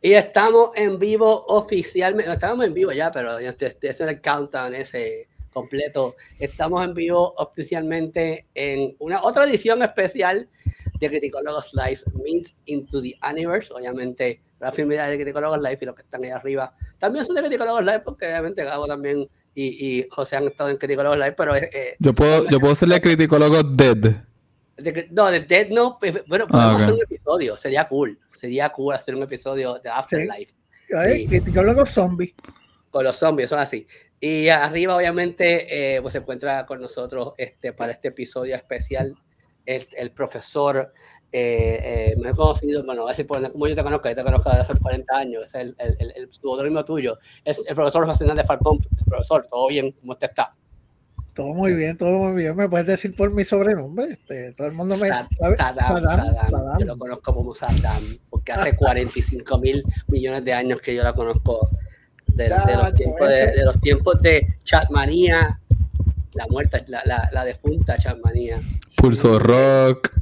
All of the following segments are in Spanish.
Y estamos en vivo oficialmente, estamos en vivo ya, pero este es el countdown ese completo. Estamos en vivo oficialmente en una otra edición especial de Criticólogos Live Meets into the Universe. Obviamente, la firmeza de Criticólogos Live y los que están ahí arriba también son de Criticólogos Live, porque obviamente Gabo también y, y José han estado en Criticólogos Live, pero. Eh, yo puedo, yo puedo serle Criticólogos Dead. No, de Dead no. Pues, bueno, ah, podemos hacer un episodio, sería cool sería cool hacer un episodio de Afterlife. Sí. con los zombies. Con los zombies, son así. Y arriba, obviamente, eh, pues se encuentra con nosotros este, para este episodio especial el, el profesor, eh, eh, me he conocido, bueno, a ver si como yo te conozco, yo te conozco desde hace 40 años, es el, el, el, el tuyo, es el profesor de Falcón, el profesor, todo bien, ¿cómo usted está? Todo muy bien, todo muy bien. ¿Me puedes decir por mi sobrenombre? Este, todo el mundo me sabe. Saddam, Yo lo conozco como Saddam, porque hace 45 mil millones de años que yo la conozco. De, los, tiempos de, de, los tiempos de Chatmanía, la muerta, la, la, la defunta Chatmanía. Pulso Rock.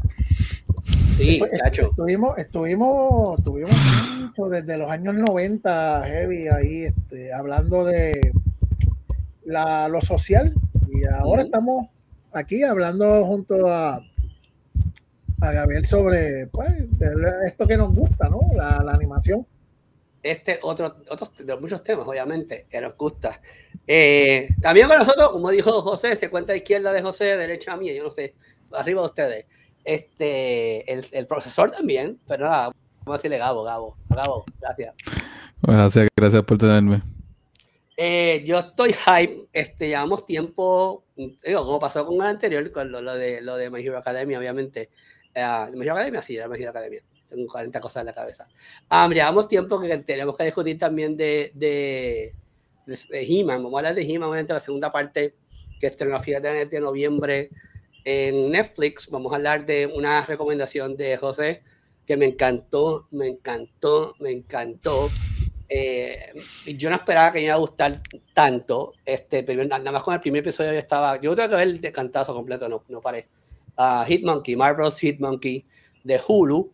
Sí, chacho. Estuvimos, estuvimos, estuvimos desde los años 90, heavy, ahí, este, hablando de la, lo social, y ahora estamos aquí hablando junto a, a Gabriel sobre pues, esto que nos gusta, ¿no? La, animación. Este otro, otros de muchos temas, obviamente, que nos gusta. Eh, también con nosotros, como dijo José, se cuenta izquierda de José, derecha mía, yo no sé, arriba de ustedes. Este, el, el profesor también, pero nada, vamos a decirle Gabo, Gabo, Gabo, gracias. Gracias, gracias por tenerme. Eh, yo estoy hype, este, llevamos tiempo, digo, como pasó con el anterior, con lo, de, lo de My Hero Academia, obviamente. Uh, My Hero Academia, sí, era My Hero Academia. Tengo 40 cosas en la cabeza. Um, llevamos tiempo que tenemos que discutir también de, de, de, He-Man. Vamos a hablar de He-Man, obviamente, la segunda parte que estrenó a finales de noviembre en Netflix. Vamos a hablar de una recomendación de José que me encantó, me encantó, me encantó. Eh, yo no esperaba que me iba a gustar tanto. Este, nada más con el primer episodio yo estaba. Yo tengo que ver el de cantazo completo, no, no paré. Uh, Hitmonkey, Marvel's Hitmonkey de Hulu.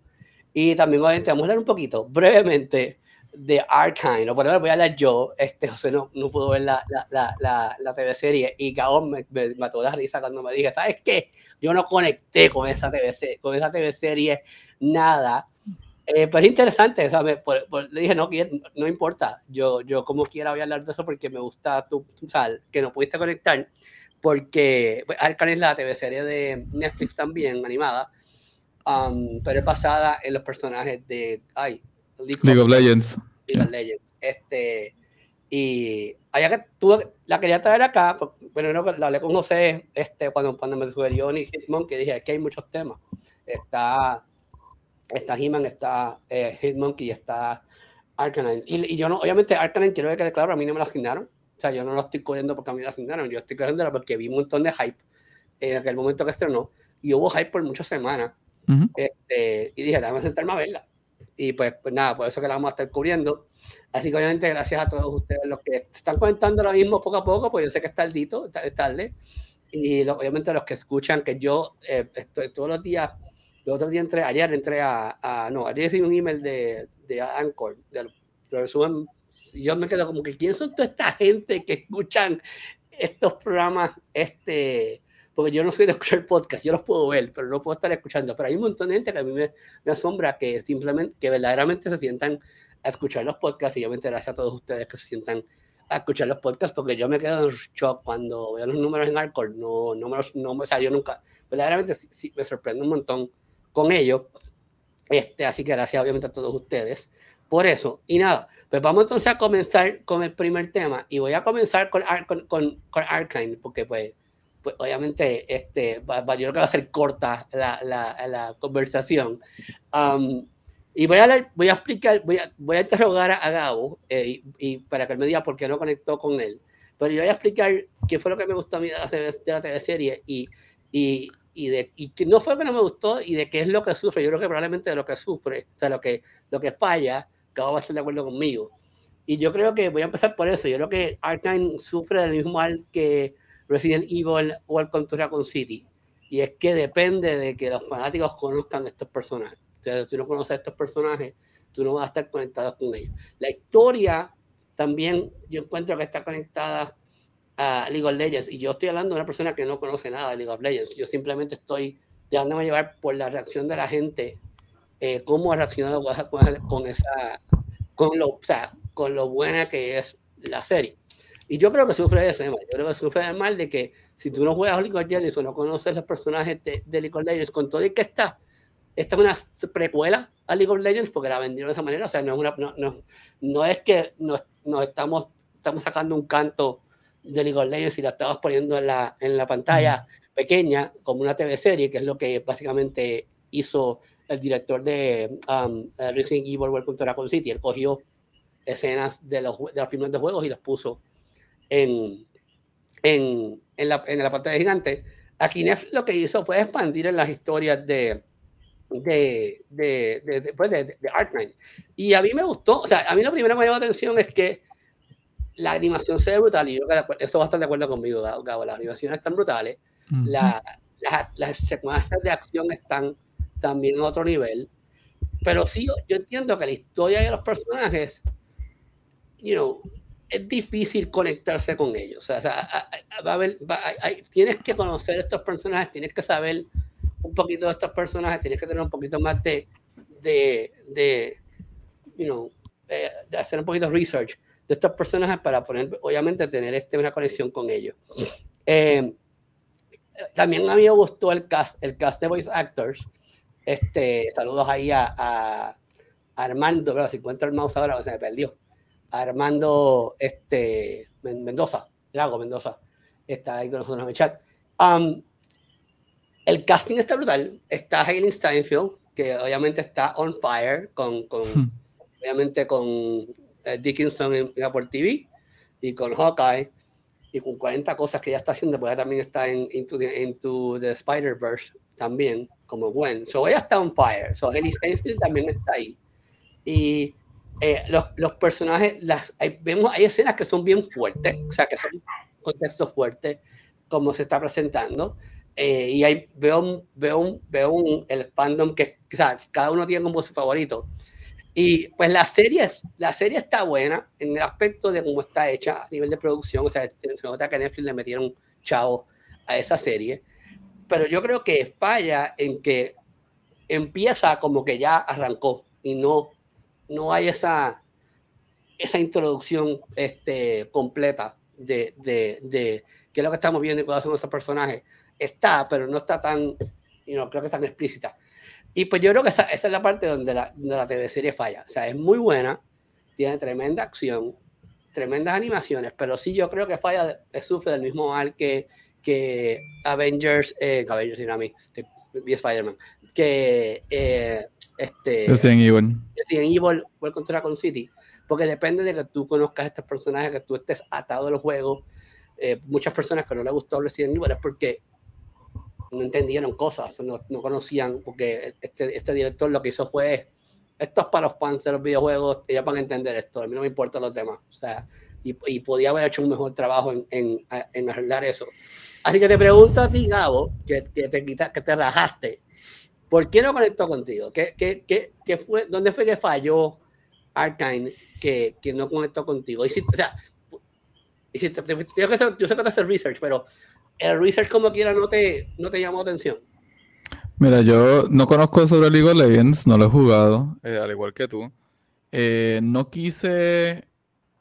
Y también, obviamente, vamos a hablar un poquito, brevemente, de Arkane. O por ejemplo, voy a hablar yo. Este José no, no pudo ver la, la, la, la, TV serie. Y Gabón me, me, mató la risa cuando me dije, ¿sabes qué? Yo no conecté con esa TV, con esa TV serie nada eh, pues interesante, ¿sabes? le dije, no, no importa, yo, yo como quiera voy a hablar de eso porque me gusta tu, sal, que no pudiste conectar, porque pues, Arcan es la TV serie de Netflix también, animada, um, pero es basada en los personajes de ay, League, of, Legends. League of Legends. Este, y allá que tú la quería traer acá, pero no, la hablé con José este, cuando, cuando me sugirió Nick Hitmon, que dije, aquí hay muchos temas. Está está He-Man, está eh, Hitmonkey y está Arcanine. Y, yo no, obviamente Arcanine quiero que quede claro, a mí no me lo asignaron. O sea, yo no lo estoy cogiendo porque a mí me lo asignaron, yo estoy cogiendo porque vi un montón de hype en aquel momento que estrenó y hubo hype por muchas semanas. este, y dije, déjame sentarme a verla. Y pues, pues nada, por eso que la vamos a estar cubriendo. Así que obviamente gracias a todos ustedes los que están comentando ahora mismo poco a poco, pues yo sé que es tardito, es tarde. Y obviamente los que escuchan, que yo eh, estoy todos los días el otro día entré, ayer entré a, a no, ayer recibí un email de, de Anchor, de, lo y yo me quedo como que, ¿quién son toda esta gente que escuchan estos programas? Este, porque yo no soy de escuchar podcast, yo los puedo ver, pero no puedo estar escuchando. Pero hay un montón de gente que a mí me, me asombra que simplemente, que verdaderamente se sientan a escuchar los podcasts y obviamente gracias a todos ustedes que se sientan a escuchar los podcasts porque yo me quedo en shock cuando veo los números en Anchor, no, no me los, no, o sea, yo nunca, verdaderamente sí, sí, me sorprende un montón con ellos. Este, así que gracias obviamente a todos ustedes por eso. Y nada, pues vamos entonces a comenzar con el primer tema y voy a comenzar con, con, con, con Arkane, porque pues, pues obviamente este, va, yo creo que va a ser corta la, la, la conversación. Um, y voy a, voy a explicar, voy a, voy a interrogar a, Gabo eh, y, para que él me diga por qué no conectó con él. Pero yo voy a explicar qué fue lo que me gustó a mí de la, de la TV serie y, y, y, de, y que no fue que no me gustó y de qué es lo que sufre. Yo creo que probablemente de lo que sufre, o sea, lo que, lo que falla, Cabo va a estar de acuerdo conmigo. Y yo creo que voy a empezar por eso. Yo creo que Arkane sufre del mismo mal que Resident Evil o el Contra con City. Y es que depende de que los fanáticos conozcan estos personajes. O sea, si no conoces a estos personajes, tú no vas a estar conectado con ellos. La historia también yo encuentro que está conectada a League of Legends y yo estoy hablando de una persona que no conoce nada de League of Legends. Yo simplemente estoy dejándome llevar por la reacción de la gente, eh, cómo ha reaccionado con esa, con lo, o sea, con lo buena que es la serie. Y yo creo que sufre de ese mal. Yo creo que sufre del mal de que si tú no juegas League of Legends o no conoces los personajes de, de League of Legends, con todo el que está, esta es una precuela a League of Legends porque la vendieron de esa manera. O sea, no es, una, no, no, no es que nos, nos, estamos, estamos sacando un canto de League of Legends y la estamos poniendo en la, en la pantalla pequeña como una TV serie, que es lo que básicamente hizo el director de um, Resident Evil Welcome to Raccoon City. Él cogió escenas de los, de los primeros juegos y las puso en, en, en, la, en la pantalla gigante. Aquí Netflix lo que hizo fue expandir en las historias de, de, de, de, de, pues de, Y a mí me gustó, o sea, a mí lo primero que me llamó la atención es que la animación se ve brutal, y yo eso va a estar de acuerdo conmigo, Gabo, las animaciones están brutales, la, las secuencias de acción están también en otro nivel, pero sí, yo entiendo que la historia de los personajes, you know, es difícil conectarse con ellos. O sea, va a haber, tienes que conocer estos personajes, tienes que saber un poquito de estos personajes, tienes que tener un poquito más de, de, de you know, de, hacer un poquito de research de estos personajes para poner, obviamente, tener este, una conexión con ellos. Eh, también a mí me gustó el cast, el cast de voice actors. Este, saludos ahí a, a Armando, pero si encuentro el mouse ahora, se me perdió. Armando este, Mendoza, Drago Mendoza, está ahí con nosotros en el chat. Um, el casting está brutal. Está Hayley Steinfeld, que obviamente está on fire, con, con hmm. obviamente con Dickinson en, Apple TV y con Hawkeye y con 40 cosas que ya está haciendo, porque ella también está en Into the, into the Spider-Verse también, como Gwen. So ella está on fire. So Hayley Steinfeld también está ahí. Y eh, los, los, personajes, las, hay, vemos, hay escenas que son bien fuertes, o sea, que son contextos fuertes, como se está presentando. Eh, y ahí veo, veo, veo un, el fandom que o sea, cada uno tiene como su favorito. Y pues la serie, la serie está buena en el aspecto de cómo está hecha a nivel de producción. O sea, se nota que Netflix le metieron chavo a esa serie. Pero yo creo que falla en que empieza como que ya arrancó y no, no hay esa, esa introducción este, completa de, de, de qué es lo que estamos viendo y cuáles son nuestros personajes está, pero no está tan, y no creo que tan explícita. Y pues yo creo que esa, esa es la parte donde la, donde la TV serie falla. O sea, es muy buena, tiene tremenda acción, tremendas animaciones, pero sí yo creo que falla, sufre del mismo mal que, que Avengers, eh, Avengers y mí, Spider-Man, que eh, este, Resident Evil. Resident Evil, Welcome to Raccoon City, porque depende de que tú conozcas a estos personajes, que tú estés atado al juego. Eh, muchas personas que no les gustó Resident Evil es porque no entendieron cosas, no, no conocían, porque este, este, director lo que hizo fue, esto es para los fans de los videojuegos, ellos van a entender esto, a mí no me importan los demás, o sea, y, y podía haber hecho un mejor trabajo en, en, en, arreglar eso. Así que te pregunto a ti, Gabo, que, que te, que te rajaste, ¿por qué no conectó contigo? ¿Qué, qué, qué, qué fue, ¿Dónde fue que falló Arkane que, que no conectó contigo? Hiciste, o sea, hiciste, yo, yo sé que te haces research, pero el research como quiera no te, no te llamó atención. Mira, yo no conozco sobre League of Legends, no lo he jugado, eh, al igual que tú. Eh, no quise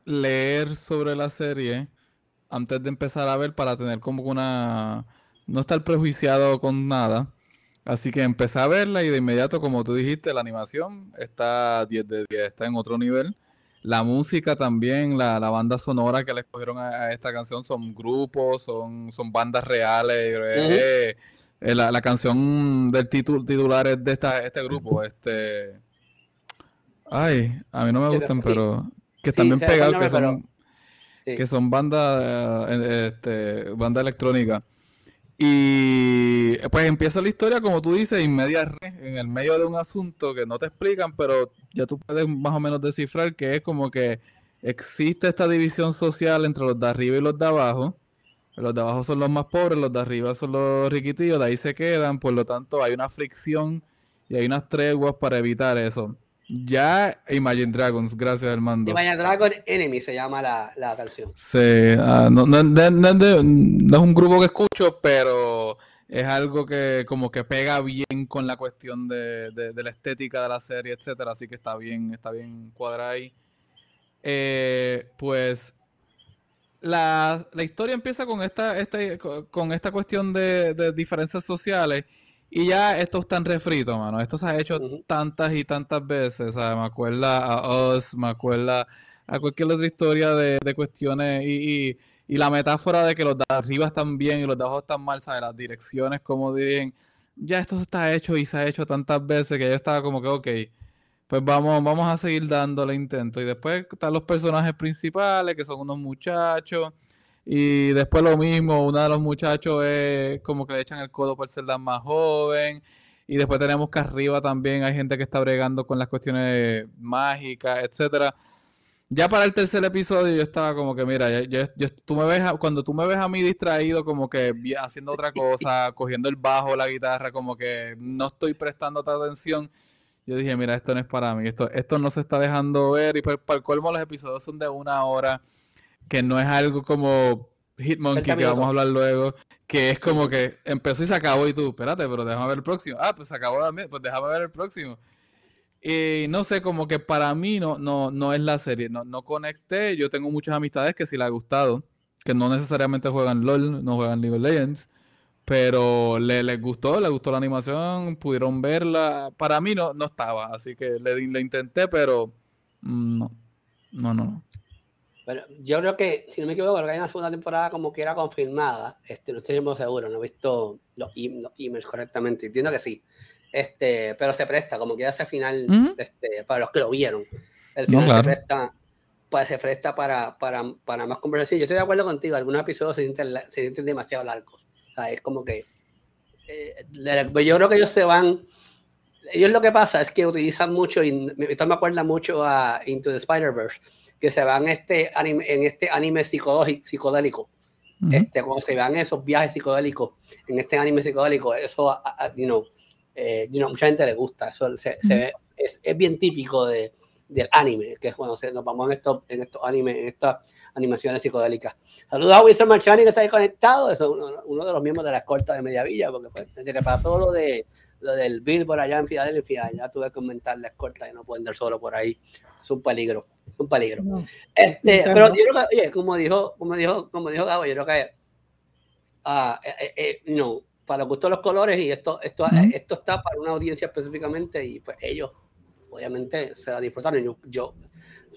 leer sobre la serie antes de empezar a ver para tener como una... no estar prejuiciado con nada. Así que empecé a verla y de inmediato, como tú dijiste, la animación está 10 de 10, está en otro nivel. La música también, la, banda sonora que le escogieron a, esta canción son grupos, son, son bandas reales. Eh, eh, la, canción del título titular es de esta, este grupo. Este. Ay, a mí no me gustan, pero que están bien pegados, que son, que son banda, eh, este, banda electrónica. Y pues empieza la historia, como tú dices, en en el medio de un asunto que no te explican, pero ya tú puedes más o menos descifrar que es como que existe esta división social entre los de arriba y los de abajo. Los de abajo son los más pobres, los de arriba son los riquitillos, de ahí se quedan, por lo tanto hay una fricción y hay unas treguas para evitar eso. Ya Imagine Dragons, gracias Armando. Imagine Dragons Enemy se llama la, la canción. Sí, ah, no, no, es un grupo que escucho, pero es algo que como que pega bien con la cuestión de, de, la estética de la serie, etcétera, así que está bien, está bien cuadrada ahí. Eh, pues la, la, historia empieza con esta, este, con esta cuestión de, de diferencias sociales y ya esto está en refrito, mano. Esto se ha hecho tantas y tantas veces. ¿sabes? Me acuerda a Us, me acuerda a cualquier otra historia de, cuestiones y, y, la metáfora de que los de arriba están bien y los de abajo están mal, ¿sabes? Las direcciones, como dicen. Ya esto está hecho y se ha hecho tantas veces que yo estaba como que, ok, pues vamos, vamos a seguir dándole intento. Y después están los personajes principales, que son unos muchachos y después lo mismo, uno de los muchachos es como que le echan el codo por ser la más joven. Y después tenemos que arriba también hay gente que está bregando con las cuestiones mágicas, etcétera. Ya para el tercer episodio yo estaba como que, mira, yo, tú me ves cuando tú me ves a mí distraído, como que haciendo otra cosa, cogiendo el bajo, la guitarra, como que no estoy prestando atención. Yo dije, mira, esto no es para mí, esto, esto no se está dejando ver. Y para, para el colmo los episodios son de una hora que no es algo como Hitmonkey, que vamos a hablar luego, que es como que empezó y se acabó y tú, espérate, pero déjame ver el próximo. Ah, pues se acabó también, pues déjame ver el próximo. Y no sé, como que para mí no, no, no es la serie, no, no conecté. Yo tengo muchas amistades que sí le ha gustado, que no necesariamente juegan LOL, no juegan League of Legends, pero le, les gustó, les gustó la animación, pudieron verla. Para mí no, no estaba, así que le, le intenté, pero mm, no, no, no. Yo creo que, si no me equivoco, hay una segunda temporada como que era confirmada. Este, no estoy muy seguro, no he visto los, emails correctamente. Entiendo que sí. Este, pero se presta, como que hace final, este, para los que lo vieron. El final se presta, pues, se presta para, para, para, más conversación. Yo estoy de acuerdo contigo, algunos episodios se sienten, se sienten demasiado largos. O sea, es como que. Eh, yo creo que ellos se van. Ellos lo que pasa es que utilizan mucho, y esto me acuerda mucho a Into the Spider-Verse que se van este anime, en este anime psicodélico, psicodélico. este, cuando se vean esos viajes psicodélicos en este anime psicodélico, eso, you know, eh, you know, mucha gente le gusta, eso se, se ve, es, es, bien típico de, del anime, que es cuando se, nos vamos en estos, en estos animes, en estas animaciones psicodélicas. Saludos a Wilson Marchani que está ahí conectado, es uno, uno, de los miembros de la escolta de Mediavilla, porque pues, desde que pasó lo de lo del Billboard allá en Filadelfia, ya tuve que comentar la escolta y no pueden dar solo por ahí, es un peligro un peligro. este, pero yo creo que, oye, como dijo, como dijo, como dijo Gabo, yo creo que uh, eh, eh, no, para gustos los colores y esto, esto, esto está para una audiencia específicamente y pues ellos obviamente se la disfrutaron. Yo, yo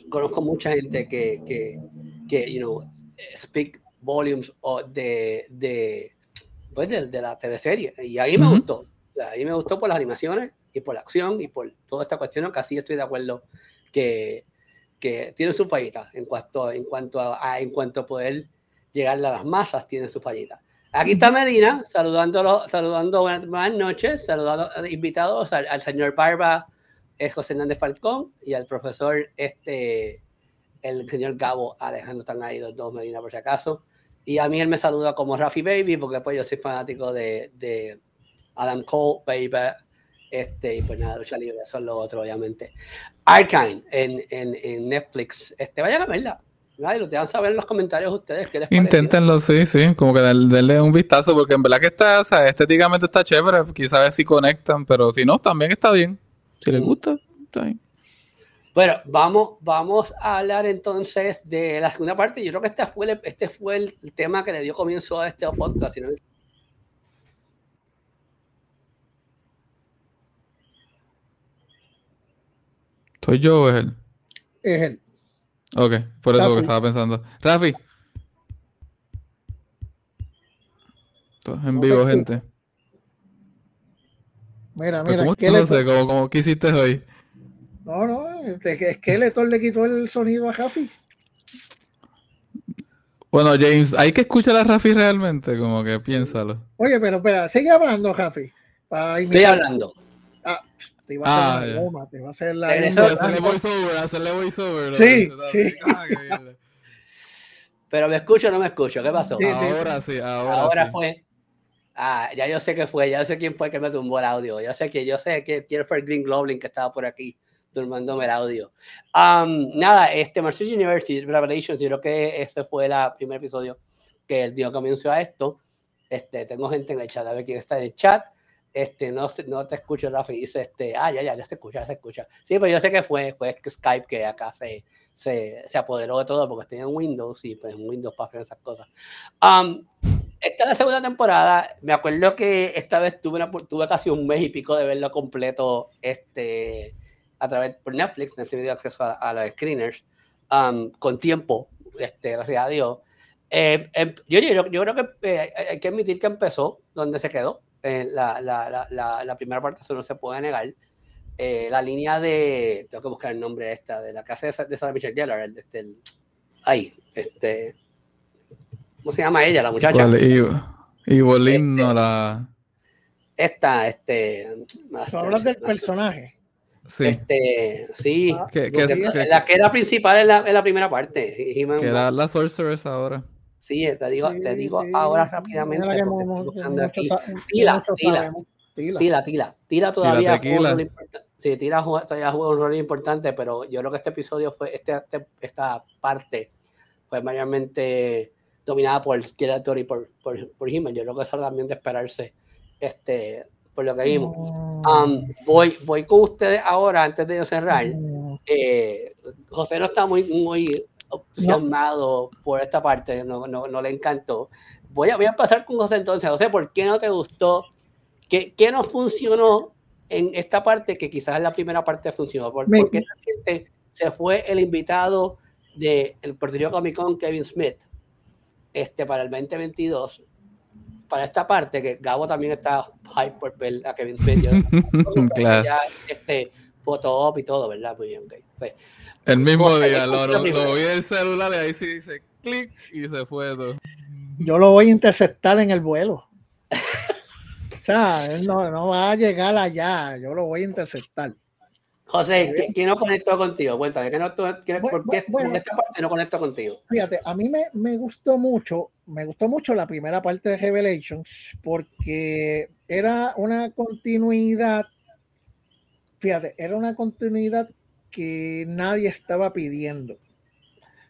conozco mucha gente que, que, que you know, speak volumes de, de, pues de, de la teleserie y ahí me gustó. Ahí me gustó por las animaciones y por la acción y por toda esta cuestión, que así estoy de acuerdo que, que tiene su fallita en cuanto, en cuanto a, en cuanto a poder llegar a las masas, tiene su fallita. Aquí está Medina, saludando, saludando buenas, noches, saludando invitados al, señor Barba, es José Hernández Falcón, y al profesor, este, el señor Gabo Alejandro, están ahí los dos Medina por si acaso. Y a mí él me saluda como Rafi Baby, porque pues yo soy fanático de, de Adam Cole, Baby, este, y pues nada, lucha libre, eso es lo otro, obviamente. Arcane en, en, en Netflix. Este, vayan a verla. Nadie lo a saber en los comentarios ustedes. ¿qué les Inténtenlo, sí, sí. Como que denle un vistazo, porque en verdad que está, o sea, estéticamente está chévere. Quizás ver si conectan, pero si no, también está bien. Si les gusta, está bien. Bueno, vamos, vamos a hablar entonces de la segunda parte. Yo creo que este fue el, este fue el tema que le dio comienzo a este podcast. Si no ¿Soy yo o es él? Es él. Ok, por eso que estaba pensando. Rafi. en vivo, gente. Mira, mira. ¿Cómo, no sé, ¿cómo, ¿Qué hiciste hoy? No, no, este, es que Letor le quitó el sonido a Rafi. Bueno, James, hay que escuchar a Rafi realmente, como que piénsalo. Oye, pero espera, sigue hablando, Rafi. Estoy hablando. Ah, te iba a hacer ah, la goma, te iba a hacer la. Hacerle voiceover, hacerle voiceover. Sí, sí. Ah, Pero me escucho o no me escucho, ¿qué pasó? ahora sí, ahora, ahora fue. Ah, ya yo sé qué fue, ya sé quién fue que me tumbó el audio. Yo sé que yo sé que quién fue el Green Goblin que estaba por aquí turmándome el audio. Um, nada, este Mercy University Revelations, yo creo que ese fue el primer episodio que dio comienzo a esto. Este, tengo gente en el chat, a ver quién está en el chat. Este, no, no te escucho, Rafi, dice, este, ah, ya, ya, ya se escucha, ya se escucha. Sí, pero yo sé que fue, fue Skype que acá se, se, se apoderó de todo porque estoy en Windows y pues en Windows pasan esas cosas. Um, esta es la segunda temporada. Me acuerdo que esta vez tuve, una, tuve casi un mes y pico de verlo completo este, a través por Netflix. Netflix dio acceso a, los screeners um, con tiempo, este, gracias a Dios. Eh, em, yo, yo, yo, creo que eh, hay que admitir que empezó donde se quedó. Eh, la, la, la, la, primera parte, eso no se puede negar. la línea de. Tengo que buscar el nombre de esta, de la casa de, de Sarah Michelle Gellar. El, este, el, ahí, este. ¿Cómo se llama ella, la muchacha? y, Bolín no la. Esta, este. hablas del personaje. Sí. Este, sí. Ah, la que era principal en la, en la primera parte. que era la Sorceress ahora. Sí, te digo, te digo ahora rápidamente. Tila, tila, tila, tila, tila, todavía Sí, tira todavía juega un rol importante, pero yo creo que este episodio fue, este, este esta parte fue mayormente dominada por el Skeletor y por, por, por Yo creo que eso también de esperarse este, por lo que vimos. Um, voy, voy con ustedes ahora, antes de cerrar. Eh, José no está muy, muy entusiasmado por esta parte, no, no, no, le encantó. Voy a, voy a pasar con José entonces. José, ¿por qué no te gustó? ¿Qué, qué no funcionó en esta parte que quizás la primera parte funcionó? ¿Por, porque se fue el invitado del de Puerto Rico Comic Con, Kevin Smith? este, para el 2022, para esta parte, que Gabo también está hype por ver a Kevin Smith. claro. Ya, este, Photoshop y todo, ¿verdad? Muy bien, pues, el mismo día, lo, lo, vi en el celular y ahí sí dice clic y se fue todo. Yo lo voy a interceptar en el vuelo. o sea, él no, no va a llegar allá, yo lo voy a interceptar. José, ¿quién no conectó contigo? Cuéntame, ¿qué no, qué, ¿por qué en esta parte no conectó contigo? Fíjate, a mí me, me, gustó mucho, me gustó mucho la primera parte de Revelations porque era una continuidad, fíjate, era una continuidad que nadie estaba pidiendo.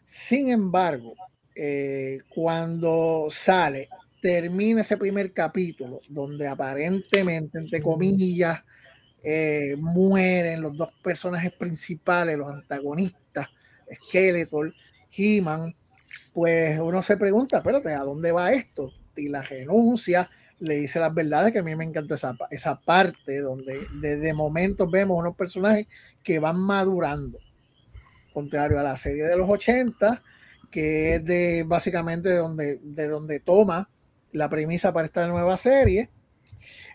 Sin embargo, eh, cuando sale, termina ese primer capítulo donde aparentemente, entre comillas, eh, mueren los dos personajes principales, los antagonistas, Skeletor, He-Man, pues uno se pregunta, espérate, ¿a dónde va esto? Y la renuncia, le dice las verdades, que a mí me encantó esa, esa parte donde de momento vemos unos personajes que van madurando, contrario a la serie de los 80, que es de básicamente de donde, de donde toma la premisa para esta nueva serie,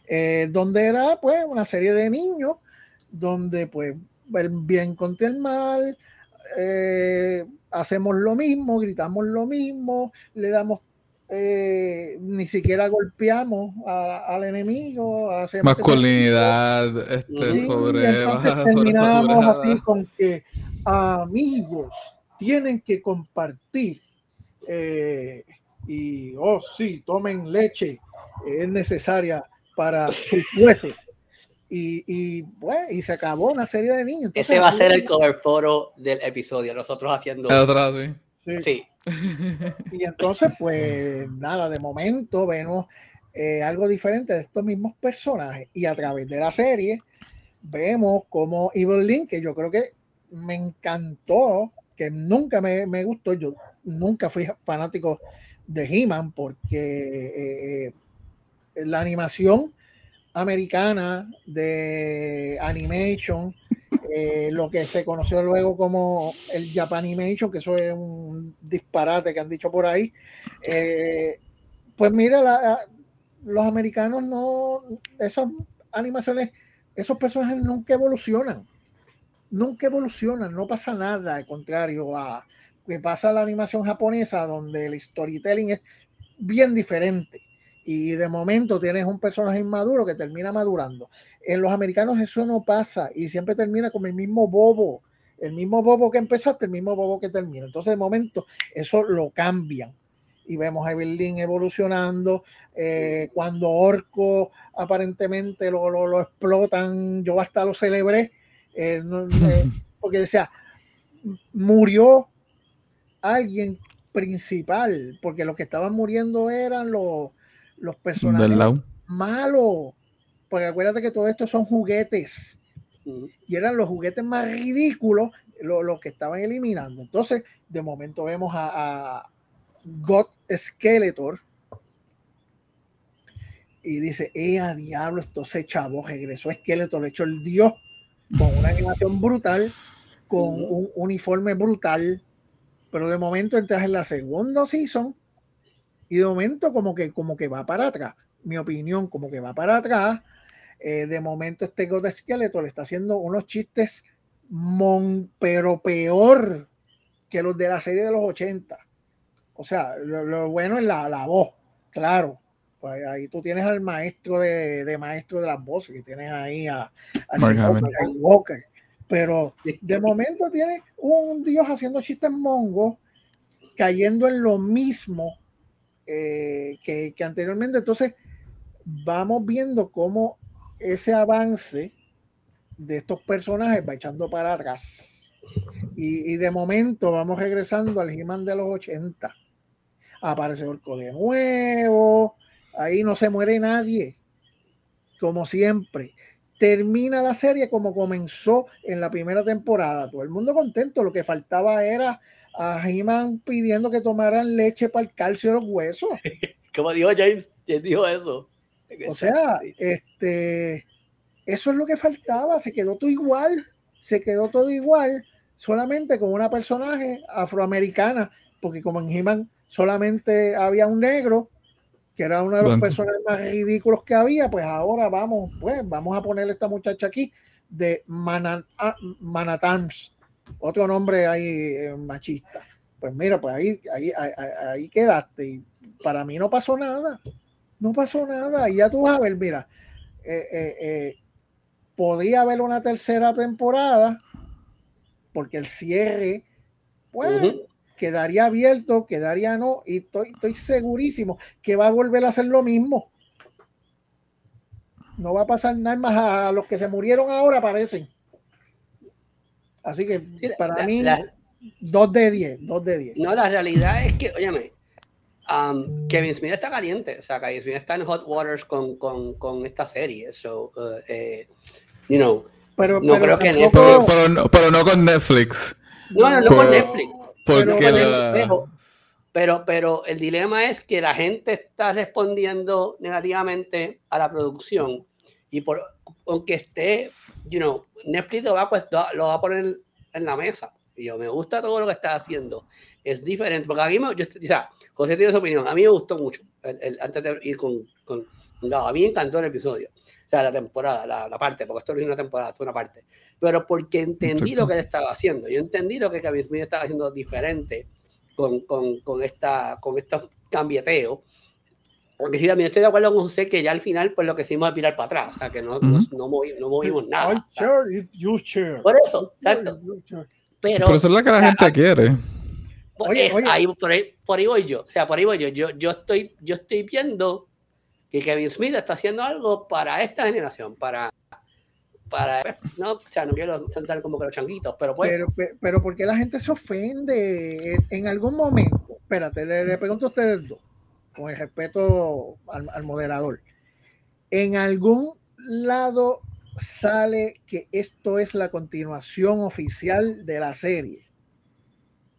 eh, donde era pues una serie de niños, donde pues el bien contra el mal, eh, hacemos lo mismo, gritamos lo mismo, le damos, eh, ni siquiera golpeamos al enemigo. Hacemos Masculinidad, este, sobre, terminamos así con que amigos tienen que compartir. y, oh sí, tomen leche, es necesaria para su fuese. Y, y, bueno, y se acabó una serie de niños. Ese va a ser el cover photo del episodio, nosotros haciendo. Atrás, sí. sí. Y entonces, pues nada, de momento vemos eh, algo diferente de estos mismos personajes. Y a través de la serie, vemos como Evil Link, que yo creo que me encantó, que nunca me, me gustó, yo nunca fui fanático de He-Man porque eh, eh la animación americana de animation, eh, lo que se conoció luego como el Japanimation, que eso es un disparate que han dicho por ahí. Eh, pues mira, los americanos no, esas animaciones, esos personajes nunca evolucionan, nunca evolucionan, no pasa nada, al contrario a que pasa la animación japonesa, donde el storytelling es bien diferente y de momento tienes un personaje inmaduro que termina madurando. En los americanos eso no pasa y siempre termina con el mismo bobo, el mismo bobo que empezaste, el mismo bobo que termina. Entonces de momento eso lo cambian y vemos a Evelyn evolucionando. Eh, cuando Orco aparentemente lo, lo, explotan, yo hasta lo celebré Eh, porque decía, murió alguien principal, porque los que estaban muriendo eran los, los personajes malos. Porque acuérdate que todo esto son juguetes. Y eran los juguetes más ridículos los, que estaban eliminando. Entonces, de momento vemos a, a God Skeletor. Y dice, eh, a diablo, esto se chavo, regresó Skeletor, hecho el dios, con una animación brutal, con un uniforme brutal, pero de momento entras en la segunda season y de momento como que, como que va para atrás. Mi opinión, como que va para atrás. Eh, de momento este God Skeletor le está haciendo unos chistes mon, pero peor que los de la serie de los 80. O sea, lo, bueno es la, la, voz, claro. Pues ahí tú tienes al maestro de, de maestro de las voces, que tienes ahí a, a Walker. Pero de momento tiene un dios haciendo chistes mongos, cayendo en lo mismo eh, que, anteriormente. Entonces, vamos viendo cómo ese avance de estos personajes va echando para atrás. Y, de momento vamos regresando al He-Man de los 80. Aparece Orco de nuevo. Ahí no se muere nadie. Como siempre termina la serie como comenzó en la primera temporada. Todo el mundo contento. Lo que faltaba era a He-Man pidiendo que tomaran leche para el calcio de los huesos. Como dijo James, James dijo eso. O sea, este, eso es lo que faltaba. Se quedó todo igual. Se quedó todo igual. Solamente con una personaje afroamericana. Porque como en He-Man solamente había un negro, que era uno de los personajes más ridículos que había, pues ahora vamos, pues vamos a ponerle esta muchacha aquí de ah, Manatams, otro nombre ahí eh, machista. Pues mira, pues ahí, ahí, ahí, quedaste. Y para mí no pasó nada. No pasó nada. Y ya tú vas a ver, mira, eh, eh, podía haber una tercera temporada, porque el cierre, pues, quedaría abierto, quedaría no, y estoy, estoy segurísimo que va a volver a hacer lo mismo. No va a pasar nada más a los que se murieron ahora, parecen. Así que para mí, dos de 10, dos de 10. No, la realidad es que, óyeme, um, Kevin Smith está caliente, o sea, Kevin Smith está en hot waters con, con, con esta serie, so, uh, eh, you know, pero, no creo que pero, pero, no, con Netflix. No, no, no con Netflix. Pero, pero, el dilema es que la gente está respondiendo negativamente a la producción y por aunque esté, you know, Netflix lo va, a, lo va a poner en la mesa. Y yo me gusta todo lo que está haciendo. Es diferente, porque a mí me, yo, o sea, José tiene su opinión, a mí me gustó mucho, antes de ir con, con, a mí me encantó el episodio, o sea, la temporada, la, la parte, porque esto no es una temporada, esto es una parte pero porque entendí lo que él estaba haciendo. Yo entendí lo que Kevin Smith estaba haciendo diferente con, con, con, esta, con estos cambieteos. Porque sí, también estoy de acuerdo con José que ya al final, pues lo que hicimos es mirar para atrás, o sea, que no, no, no, movimos nada. Por eso, exacto. Pero, eso es lo que la gente quiere. Oye, Ahí, por, ahí, por ahí voy yo, o sea, por ahí voy yo. Yo, yo, estoy, yo estoy viendo que Kevin Smith está haciendo algo para esta generación, para para no, o sea, no quiero sentar como que los changuitos, pero pues. Pero, pero, ¿por qué la gente se ofende? En algún momento, espérate, le, pregunto a ustedes dos, con el respeto al, moderador. ¿En algún lado sale que esto es la continuación oficial de la serie?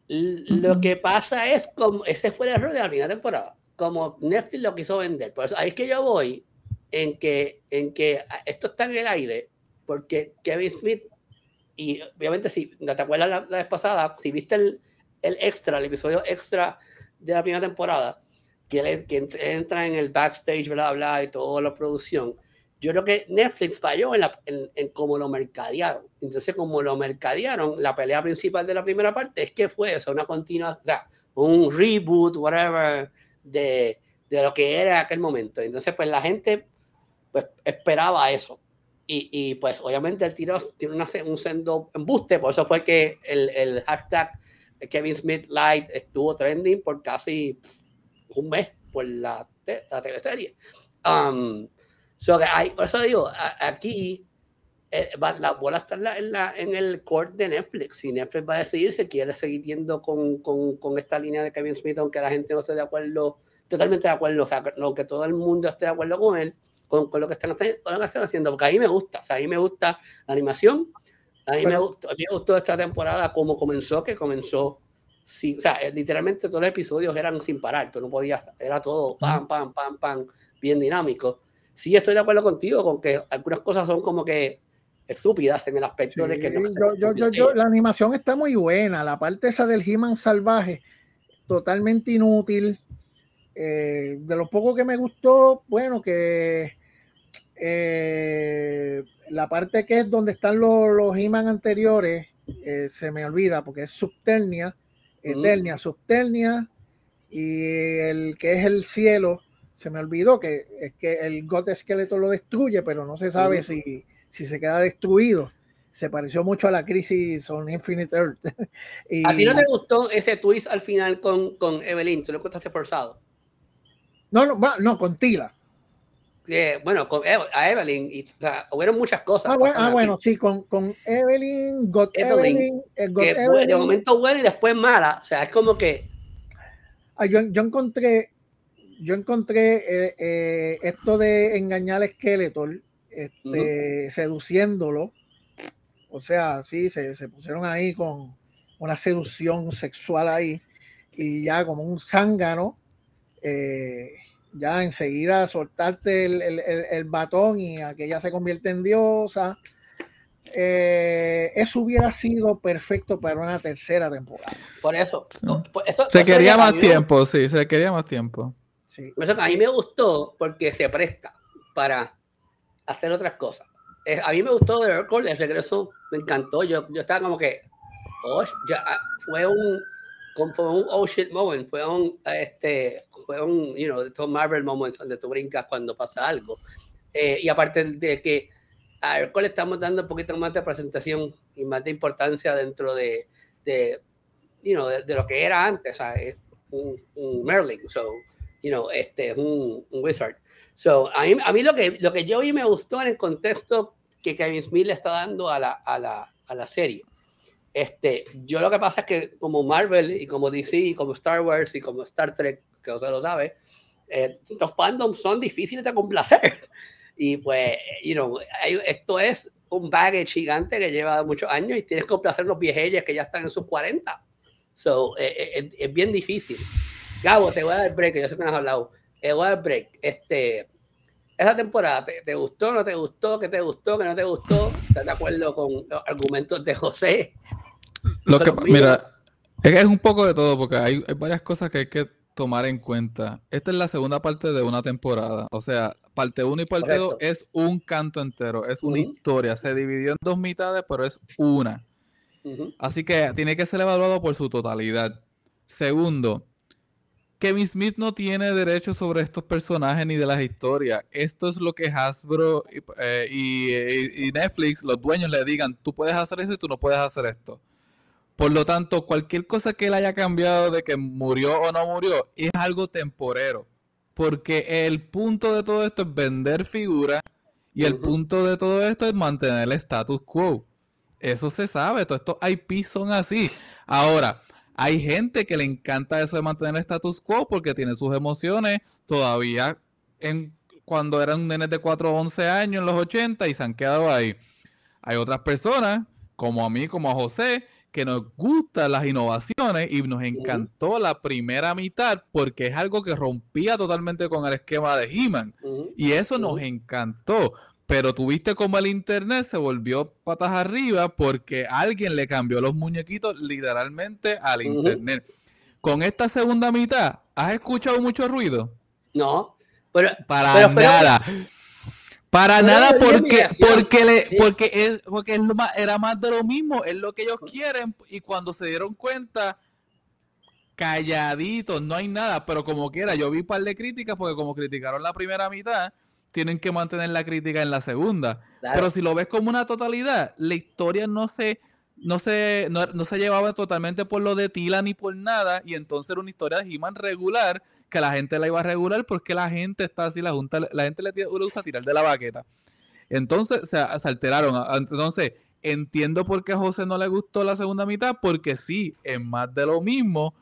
Lo que pasa es como ese fue el error de la primera temporada, como Netflix lo quiso vender. Por eso ahí es que yo voy en que, en que esto está en el aire porque Kevin Smith, y obviamente si no te acuerdas la, vez pasada, si viste el, el, extra, el episodio extra de la primera temporada, que, que entra en el backstage, bla, bla, y toda la producción, yo creo que Netflix falló en, la, en, cómo lo mercadearon. Entonces, como lo mercadearon, la pelea principal de la primera parte es que fue eso, una continua, o sea, un reboot, whatever, de, de lo que era aquel momento. Entonces, pues la gente pues, esperaba eso. Y, pues obviamente el tiro tiene un sendo embuste, por eso fue que el, el hashtag Kevin Smith Light estuvo trending por casi un mes por la, la teleserie. Um, so hay, por eso digo, aquí eh, la bola está en, la, en, el core de Netflix. Y Netflix va a decidir si quiere seguir yendo con, con, con, esta línea de Kevin Smith, aunque la gente no esté de acuerdo, totalmente de acuerdo, o sea, aunque todo el mundo esté de acuerdo con él, con, con lo, que están, están, haciendo, porque a mí me gusta, o sea, a mí me gusta la animación, a mí, me, gustó, a mí me gustó esta temporada como comenzó, que comenzó Sí, o sea, eh, literalmente todos los episodios eran sin parar, tú no podías, era todo pam, pam, pam, pam, bien dinámico. Sí, estoy de acuerdo contigo con que algunas cosas son como que estúpidas en el aspecto de que no yo, yo, yo, la animación está muy buena, la parte esa del He-Man salvaje, totalmente inútil. Eh, de lo poco que me gustó, bueno, que eh, la parte que es donde están los, los He-Man anteriores, se me olvida porque es subternia Eternia, Subternia y el que es el cielo, se me olvidó que es que el God esqueleto lo destruye, pero no se sabe si, si se queda destruido. Se pareció mucho a la crisis on Infinite Earth. y, ¿A ti no te gustó ese twist al final con, con Evelyn? ¿Tú lo encontraste forzado? No, no, no, con Tila bueno, con a Evelyn, y, hubieron muchas cosas. Ah, bueno, ah, sí, con, con Evelyn, Got Evelyn, eh, de momento buena y después mala, o sea, es como que... Ah, yo, yo, encontré, yo encontré eh, eh, esto de engañar a Skeletor, este, seduciéndolo, o sea, sí, se, se pusieron ahí con una seducción sexual ahí, y ya como un zángano, eh, ya enseguida soltarte el, el, el, batón y aquella se convierte en diosa. Eh, eso hubiera sido perfecto para una tercera temporada. Por eso. se quería más tiempo, sí, se quería más tiempo. Sí. a mí me gustó porque se presta para hacer otras cosas. a mí me gustó de el regreso me encantó. Yo, yo estaba como que, oh, ya, ah, fue un, fue un oh shit moment, fue un, este, un, you know, estos Marvel moments donde tú brincas cuando pasa algo. Eh, y aparte de que a Hércules estamos dando un poquito más de presentación y más de importancia dentro de, de, you know, de, lo que era antes, ¿sabes? Un, un, Merlin, so, you know, este, un, un wizard. So, a mí, a mí lo, que, lo que yo vi me gustó en el contexto que Kevin Smith le está dando a la, a la, a la serie. Este, yo lo que pasa es que como Marvel y como DC y como Star Wars y como Star Trek que usted lo sabe, eh, los fandoms son difíciles de complacer. Y pues, you know, esto es un baggage gigante que lleva muchos años y tienes que complacer los viejelles que ya están en sus 40. So, eh, eh, es bien difícil. Gabo, te voy a dar break, yo sé que no has hablado. Te voy a dar break. Este, esa temporada, ¿te, ¿te, gustó, no te gustó? ¿Qué te gustó, qué no te gustó? ¿Estás de acuerdo con los argumentos de José? Lo que, mira, es un poco de todo, porque hay, hay varias cosas que hay que tomar en cuenta. Esta es la segunda parte de una temporada. O sea, parte 1 y parte 2 es un canto entero, es una historia. Se dividió en dos mitades, pero es una. Así que tiene que ser evaluado por su totalidad. Segundo, Kevin Smith no tiene derecho sobre estos personajes ni de las historias. Esto es lo que Hasbro eh, y Netflix, los dueños, le digan, tú puedes hacer eso y tú no puedes hacer esto. Por lo tanto, cualquier cosa que él haya cambiado de que murió o no murió es algo temporero. Porque el punto de todo esto es vender figuras y el punto de todo esto es mantener el status quo. Eso se sabe, todos estos IP son así. Ahora, hay gente que le encanta eso de mantener el status quo porque tiene sus emociones todavía en cuando eran nenes de 4 o 11 años en los 80 y se han quedado ahí. Hay otras personas, como a mí, como a José, que nos gustan las innovaciones y nos encantó la primera mitad porque es algo que rompía totalmente con el esquema de He-Man. Y eso nos encantó. Pero tuviste como el internet se volvió patas arriba porque alguien le cambió los muñequitos literalmente al internet. Con esta segunda mitad, ¿has escuchado mucho ruido? No, pero para nada. Para nada, porque, porque, le, porque, es, porque era más de lo mismo, es lo que ellos quieren, y cuando se dieron cuenta, calladitos, no hay nada, pero como quiera, yo vi un par de críticas, porque como criticaron la primera mitad, tienen que mantener la crítica en la segunda. Pero si lo ves como una totalidad, la historia no se, no se, no, se llevaba totalmente por lo de Tila ni por nada, y entonces era una historia de He-Man regular que la gente la iba a regular porque la gente está así, la, junta, la gente le, gusta tirar de la baqueta. Entonces se, alteraron. Entonces, entiendo por qué a José no le gustó la segunda mitad, porque sí, es más de lo mismo,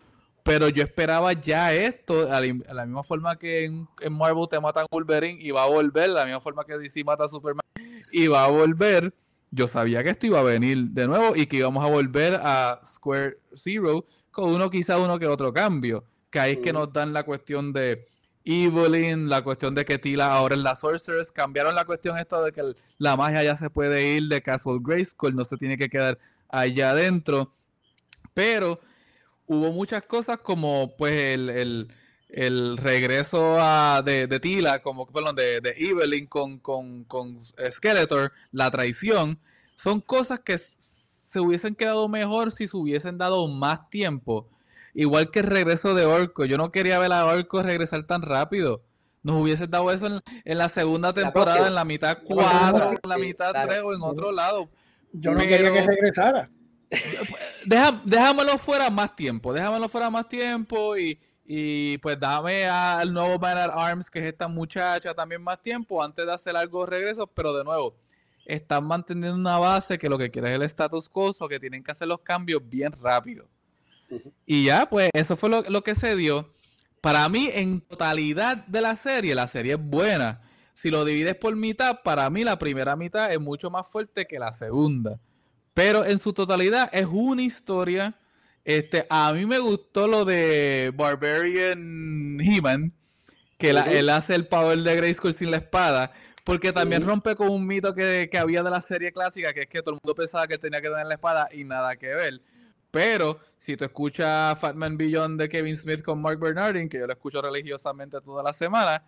pero yo esperaba ya esto, a la, misma forma que en, Marvel te matan Wolverine y va a volver, la misma forma que DC mata a Superman y va a volver. Yo sabía que esto iba a venir de nuevo y que íbamos a volver a Square Zero con uno quizá uno que otro cambio. Que ahí es que nos dan la cuestión de Evelyn, la cuestión de que Tila ahora es la Sorceress. Cambiaron la cuestión esta de que la magia ya se puede ir de Castle Grayskull, no se tiene que quedar allá adentro. Pero hubo muchas cosas como pues el, regreso de, Tila, como perdón, de, de Evelyn con, con, con, Skeletor, la traición, son cosas que se hubiesen quedado mejor si se hubiesen dado más tiempo. Igual que el regreso de Orco. Yo no quería ver a Orco regresar tan rápido. Nos hubiesen dado eso en, la segunda temporada, en la mitad cuatro, en la mitad tres o en otro lado. Yo no quería que regresara. Deja, déjamelo fuera más tiempo, déjamelo fuera más tiempo y, y pues dame al nuevo Man at Arms, que es esta muchacha, también más tiempo antes de hacer algo de regreso, pero de nuevo, están manteniendo una base que lo que quiere es el status quo, o que tienen que hacer los cambios bien rápido. Y ya, pues eso fue lo, lo que se dio. Para mí, en totalidad de la serie, la serie es buena. Si lo divides por mitad, para mí la primera mitad es mucho más fuerte que la segunda. Pero en su totalidad es una historia. Este, a mí me gustó lo de Barbarian He-Man, que él hace el power de Grayskull sin la espada, porque también rompe con un mito que, había de la serie clásica, que es que todo el mundo pensaba que tenía que tener la espada y nada que ver. Pero si tú escuchas Fatman Beyond de Kevin Smith con Mark Bernardin, que yo lo escucho religiosamente toda la semana,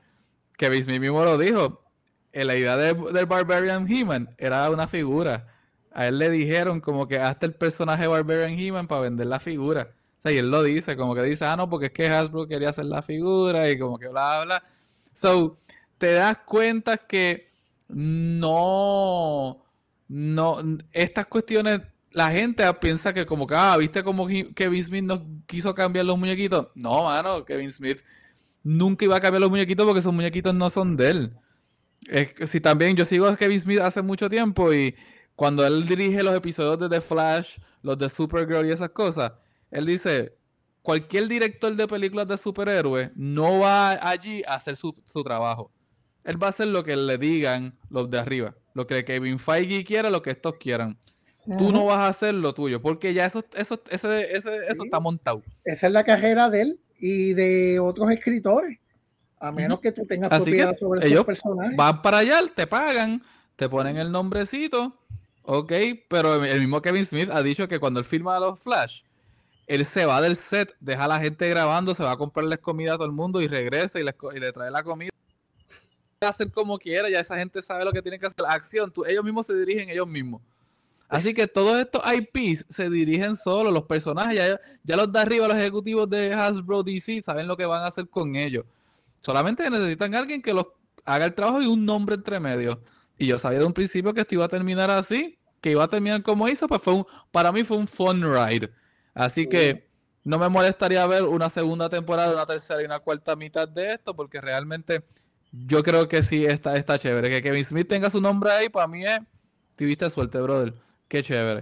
Kevin Smith mismo lo dijo. La idea del Barbarian He-Man era una figura a él le dijeron como que hasta el personaje Barbarian He-Man para vender la figura. O sea, y él lo dice, como que dice, ah, no, porque es que Hasbro quería hacer la figura y como que bla, bla. So, te das cuenta que no, no, estas cuestiones, la gente piensa que como que, ah, viste como Kevin Smith no quiso cambiar los muñequitos. No, mano, Kevin Smith nunca iba a cambiar los muñequitos porque esos muñequitos no son de él. Es que si también yo sigo a Kevin Smith hace mucho tiempo y cuando él dirige los episodios de The Flash, los de Supergirl y esas cosas, él dice, cualquier director de películas de superhéroes no va allí a hacer su, trabajo. Él va a hacer lo que le digan los de arriba, lo que Kevin Feige quiera, lo que estos quieran. Tú no vas a hacer lo tuyo, porque ya eso, eso, ese, ese, eso está montado. Esa es la carrera de él y de otros escritores. A menos que tú tengas propiedad sobre ellos personajes. Van para allá, te pagan, te ponen el nombrecito Ok, pero el mismo Kevin Smith ha dicho que cuando él filma los Flash, él se va del set, deja a la gente grabando, se va a comprarles comida a todo el mundo y regresa y, le trae la comida. Hacer como quiera, ya esa gente sabe lo que tiene que hacer. Acción, ellos mismos se dirigen ellos mismos. Así que todos estos IPs se dirigen solo, los personajes, ya, ya los de arriba, los ejecutivos de Hasbro DC, saben lo que van a hacer con ellos. Solamente necesitan alguien que los haga el trabajo y un nombre entre medio. Y yo sabía de un principio que esto iba a terminar así, que iba a terminar como hizo, pues fue un, para mí fue un fun ride. Así que no me molestaría ver una segunda temporada, una tercera y una cuarta mitad de esto, porque realmente yo creo que sí está, está chévere. Que Kevin Smith tenga su nombre ahí, para mí es, tuviste suerte, brother. Qué chévere.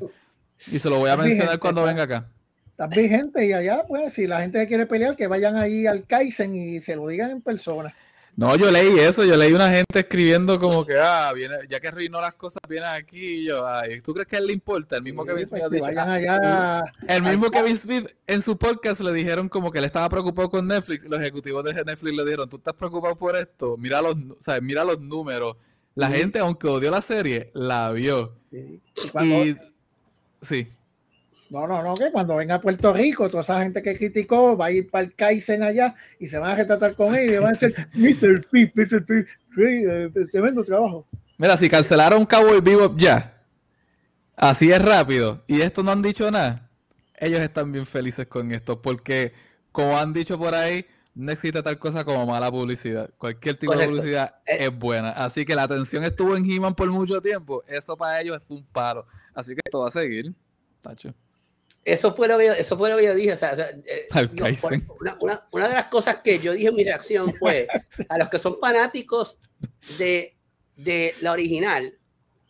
Y se lo voy a mencionar cuando venga acá. También gente y allá, pues, si la gente quiere pelear, que vayan ahí al Kaizen y se lo digan en persona. No, yo leí eso, yo leí una gente escribiendo como que, ah, viene, ya que arruinó las cosas, viene aquí y yo, ay, ¿tú crees que a él le importa? El mismo Kevin Smith pues, ah, el mismo Kevin Smith en su podcast le dijeron como que él estaba preocupado con Netflix y los ejecutivos de Netflix le dijeron, ¿tú estás preocupado por esto? Mira los, o sea, mira los números. La gente, aunque odió la serie, la vio. Sí. y sí. No, no, no, que cuando venga a Puerto Rico, toda esa gente que criticó va a ir para el Kaizen allá y se van a retratar con él y van a decir, Mr. P, Mr. P, eh, tremendo trabajo. Mira, si cancelaron Cowboy Vivo ya, así es rápido, y esto no han dicho nada, ellos están bien felices con esto, porque como han dicho por ahí, no existe tal cosa como mala publicidad. Cualquier tipo de publicidad eh, es buena. Así que la atención estuvo en He-Man por mucho tiempo. Eso para ellos es un paro. Así que esto va a seguir. Tacho. Eso fue lo que yo, eso fue lo que yo dije. O sea, eh, una, una, de las cosas que yo dije en mi reacción fue a los que son fanáticos de, de la original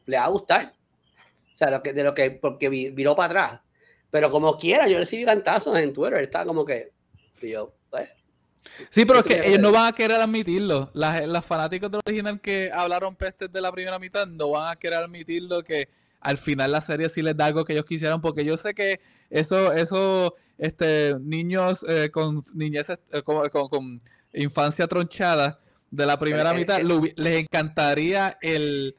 le va a gustar. O sea, lo que, de lo que, porque viró para atrás. Pero como quiera, yo recibí cantazos en Twitter, estaba como que, yo, pues, Sí, pero es que ellos no van a querer admitirlo. Las, las fanáticos del original que hablaron pestes de la primera mitad no van a querer admitirlo que al final la serie sí les da algo que ellos quisieran, porque yo sé que eso, eso, este, niños eh, con niñez, eh, con, infancia tronchada de la primera mitad, les encantaría el,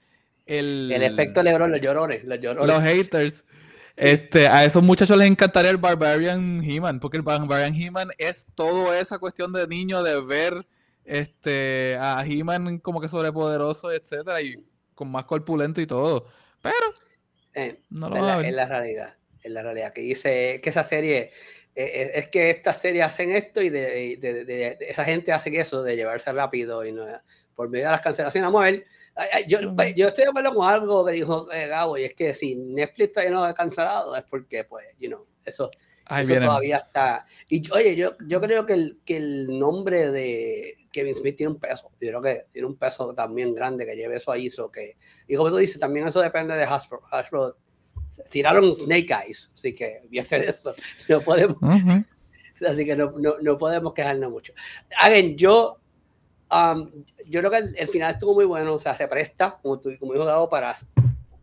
el, el efecto Lebron, los llorones, los llorones. Los haters. Este, a esos muchachos les encantaría el Barbarian He-Man, porque el Barbarian He-Man es toda esa cuestión de niño de ver este, a He-Man como que sobrepoderoso, etcétera, y con más corpulento y todo. Pero eh, no lo es, la, la realidad, es la realidad. Que dice que esa serie, eh, eh, es que estas series hacen esto y de, esa gente hace eso de llevarse rápido y no, por medio de las cancelaciones. A ver. Yo, yo estoy de acuerdo con algo que dijo Gabo, y es que si Netflix todavía no ha cancelado, es porque, pues, you know, eso, todavía está. Y oye, yo, yo creo que el, que el nombre de Kevin Smith tiene un peso. Yo creo que tiene un peso también grande que lleve eso ahí. eso que, y como tú dices, también eso depende de Hasbro. Hasbro tiraron Snake Eyes, así que de eso. No podemos, Así que no, no, no, podemos quejarnos mucho. Again, yo, um, yo creo que el, final estuvo muy bueno, o sea, se presta, como, tú, como dijo Gabo, para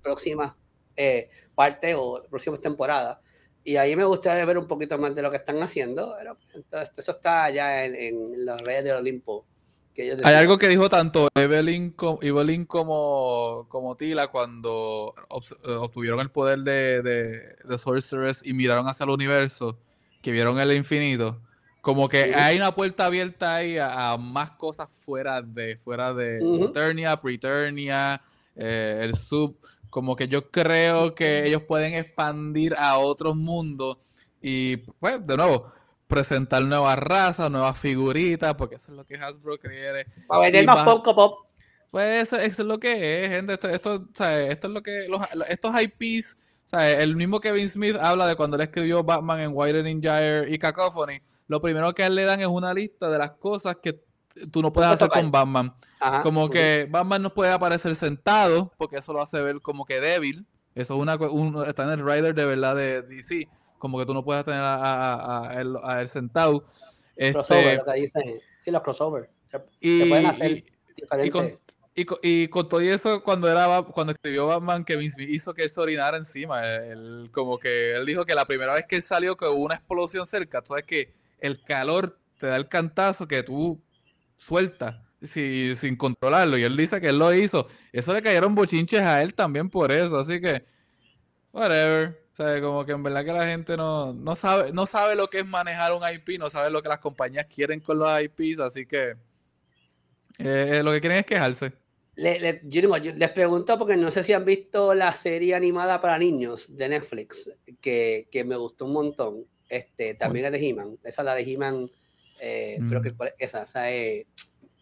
próximas eh, partes o próximas temporadas. Y ahí me gustaría ver un poquito más de lo que están haciendo. Pero entonces, eso está allá en, en las redes de Olimpo. Hay algo que dijo tanto Evelyn, Evelyn como, como Tila cuando eh, obtuvieron el poder de, de, de Sorceress y miraron hacia el universo, que vieron el infinito. Como que hay una puerta abierta ahí a, más cosas fuera de, fuera de Eternia, Preternia, eh, el sub como que yo creo que ellos pueden expandir a otros mundos y, pues, de nuevo, presentar nuevas razas, nuevas figuritas, porque eso es lo que Hasbro quiere. Para vender más Funko Pop. Pues eso, es lo que es, gente. Esto, esto, esto es lo que. Los, estos IPs, ¿sabes? el mismo Kevin Smith habla de cuando él escribió Batman en White Gyre y Cacophony. Lo primero que a él le dan es una lista de las cosas que tú no puedes hacer con Batman. como que Batman no puede aparecer sentado, porque eso lo hace ver como que débil. Eso es una, un, está en el rider de verdad de DC. Como que tú no puedes tener a, a, a, él, a él, sentado. Este, crossover, lo que dicen. Sí, los crossover. y, pueden hacer y, con, y, con, todo eso, cuando era cuando escribió Batman, que hizo que él se orinara encima. Él, como que él dijo que la primera vez que él salió, que hubo una explosión cerca, tú sabes que el calor te da el cantazo que tú suelta sin controlarlo. Y él dice que él lo hizo. Eso le cayeron bochinches a él también por eso. Así que, whatever. O sea, como que en verdad que la gente no, no, sabe, no sabe lo que es manejar un IP, no sabe lo que las compañías quieren con los IPs. Así que eh, lo que quieren es quejarse. Le, les pregunto porque no sé si han visto la serie animada para niños de Netflix, que, que me gustó un montón. Este, también es de He-Man. Esa es la de He-Man eh, Creo que mm. esa, esa es,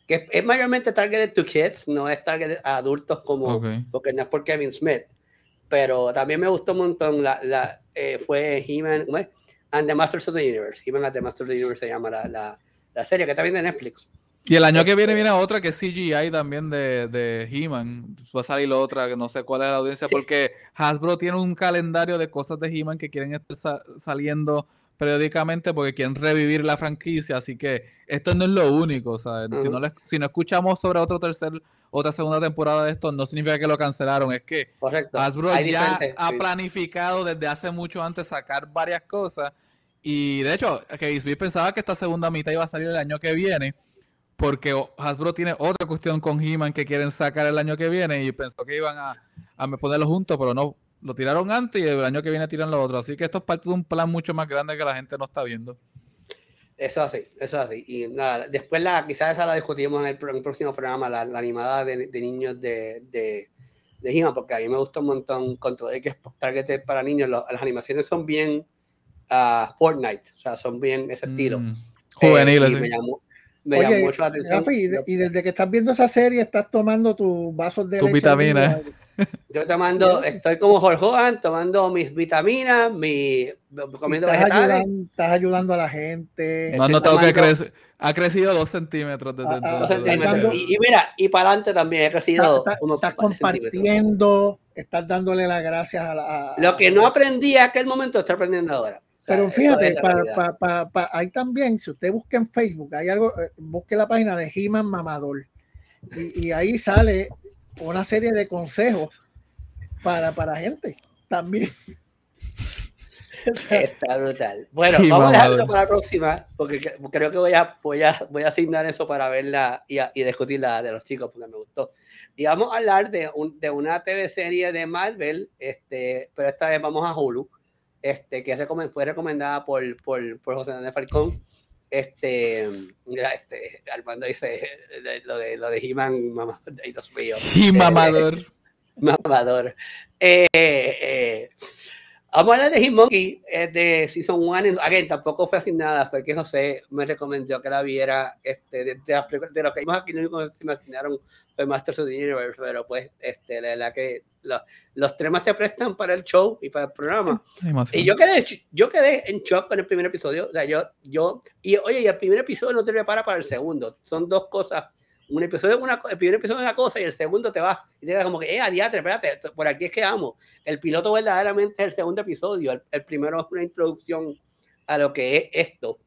que es, mayormente targeted to kids, no es targeted a adultos como, porque no es por Kevin Smith, pero también me gustó un montón, la, la eh, fue He-Man and the Masters of the Universe, He-Man and the Masters of the Universe se llama la, la, la serie, que también de Netflix. Y el año que viene viene otra que es CGI también de, de He-Man. Va a salir otra, que no sé cuál es la audiencia, porque Hasbro tiene un calendario de cosas de He-Man que quieren estar saliendo periódicamente porque quieren revivir la franquicia, así que esto no es lo único, ¿sabes? si, no si no escuchamos sobre otro tercer, otra segunda temporada de esto, no significa que lo cancelaron, es que Hasbro ya ha planificado desde hace mucho antes sacar varias cosas y de hecho, que Smith pensaba que esta segunda mitad iba a salir el año que viene porque Hasbro tiene otra cuestión con He-Man que quieren sacar el año que viene y pensó que iban a, a ponerlo juntos, pero no, lo tiraron antes y el año que viene tiran lo otro. Así que esto es parte de un plan mucho más grande que la gente no está viendo. Eso así, eso así. Y nada, después la, quizás esa la discutimos en el, próximo programa, la, animada de, niños de, de, de porque a mí me gusta un montón con todo el que es target para niños. las animaciones son bien uh, Fortnite, o sea, son bien ese estilo. Mm, juveniles. Eh, me llamó, me llamó mucho la atención. y, desde que estás viendo esa serie, estás tomando tus vasos de tu vitamina. Yo tomando, estoy como Jorge Juan, tomando mis vitaminas, mi, comiendo estás Ayudando, estás ayudando a la gente. No has notado que crece, ha crecido dos centímetros desde ah, ah, Y, mira, y para adelante también ha crecido. estás compartiendo, estás dándole las gracias a la. Lo que no aprendí en aquel momento, estoy aprendiendo ahora. Pero fíjate, para, hay también, si usted busca en Facebook, hay algo, eh, busque la página de He-Man Mamador. Y, y, ahí sale una serie de consejos para, para gente también. Está brutal. Bueno, vamos a dejarlo para la próxima, porque creo que voy a, voy a, voy a asignar eso para verla y, y discutir la de los chicos, porque me gustó. Y vamos a hablar de, un, de una TV serie de Marvel, este, pero esta vez vamos a Hulu, este, que fue recomendada por, por, por José Daniel Falcón. Este, mira, este, Armando dice lo de, lo de He-Man, mamá, Dios mío. He-Mamador. Mamador. Eh, eh, Vamos a hablar de Hitmonkey eh, de Season 1. Again, tampoco fue asignada, fue que José me recomendó que la viera. Este, de, de, de lo que vimos aquí, lo único que se me asignaron fue Masters of the Universe, pero pues, este, la verdad que los temas se prestan para el show y para el programa. Y yo quedé, yo quedé en shock con el primer episodio. O sea, yo, yo, y oye, y el primer episodio no te prepara para el segundo. Son dos cosas un episodio una, el primer episodio es una cosa y el segundo te va y te queda como que, eh, adiante, espérate, por aquí es que vamos. El piloto verdaderamente es el segundo episodio, el, primero es una introducción a lo que es esto.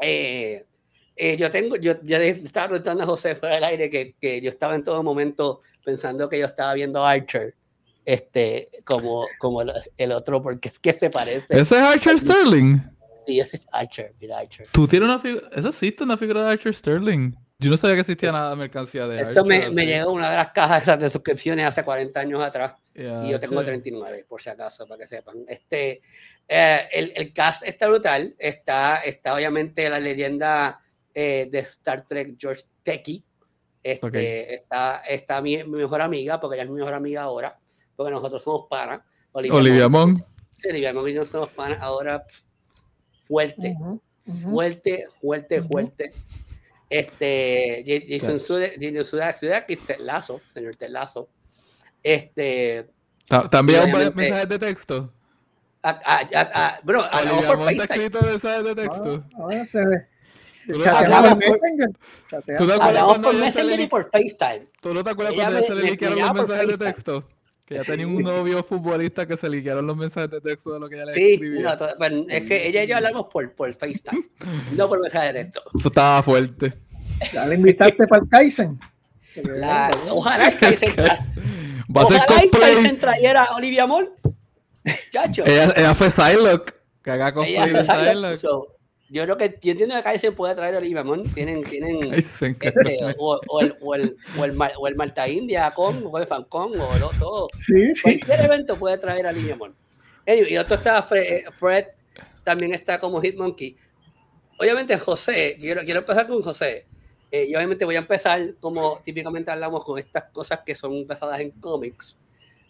Eh, eh, yo tengo, yo ya estaba preguntando a José fuera del aire que, que, yo estaba en todo momento pensando que yo estaba viendo Archer, este, como, como el, otro, porque es que se parece. ¿Ese es Archer Sterling? Sí, ese es Archer, mira Archer. ¿Tú tienes una figura? ¿Eso existe una figura de Archer Sterling? Yo no sabía que existía nada de mercancía de Esto me, me, llegó una de las cajas esas de suscripciones hace 40 años atrás. y yo tengo 39, por si acaso, para que sepan. Este, eh, el, el, cast está brutal. Está, está obviamente la leyenda eh, de Star Trek, George Techie. Este, está, está mi, mejor amiga, porque ella es mi mejor amiga ahora, porque nosotros somos para. Olivia, Mon. Sí, Olivia Mon y nosotros somos para. Ahora, fuerte, fuerte, fuerte, fuerte. Este, Jason Sudeikis, Lazo, señor Telazo. Este. ¿También un mensaje de texto? bro, hablamos por FaceTime. escrito mensajes de texto? Ahora se ve. ¿Tú no hablamos por Messenger y por FaceTime. ¿Tú no te acuerdas cuando se le liquearon los mensajes de texto? Que ya tenía un novio futbolista que se liquearon los mensajes de texto de lo que ella le sí, escribía. No, bueno, es que ella y yo hablamos por, por FaceTime, no por mensajes de texto. Eso estaba fuerte. Ya le invitaste para el Kaizen. La, ojalá el Kaizen. Va a ser ojalá el Kaizen trayera a Olivia Moll. Chacho. Ella, ella fue Psylocke. Que haga cosplay de Psylocke. So, yo creo que yo entiendo que Kaizen puede traer a Olivia Moll. Tienen, tienen este, o, o, el, o, el, o, el, o el Malta India con, o el Fancon, o lo, todo. Sí, sí. Cualquier evento puede traer a Olivia Moll. Anyway, y otro está Fred, Fred, también está como Hitmonkey. Obviamente José, quiero, quiero empezar con José. Eh, y obviamente voy a empezar, como típicamente hablamos, con estas cosas que son basadas en cómics.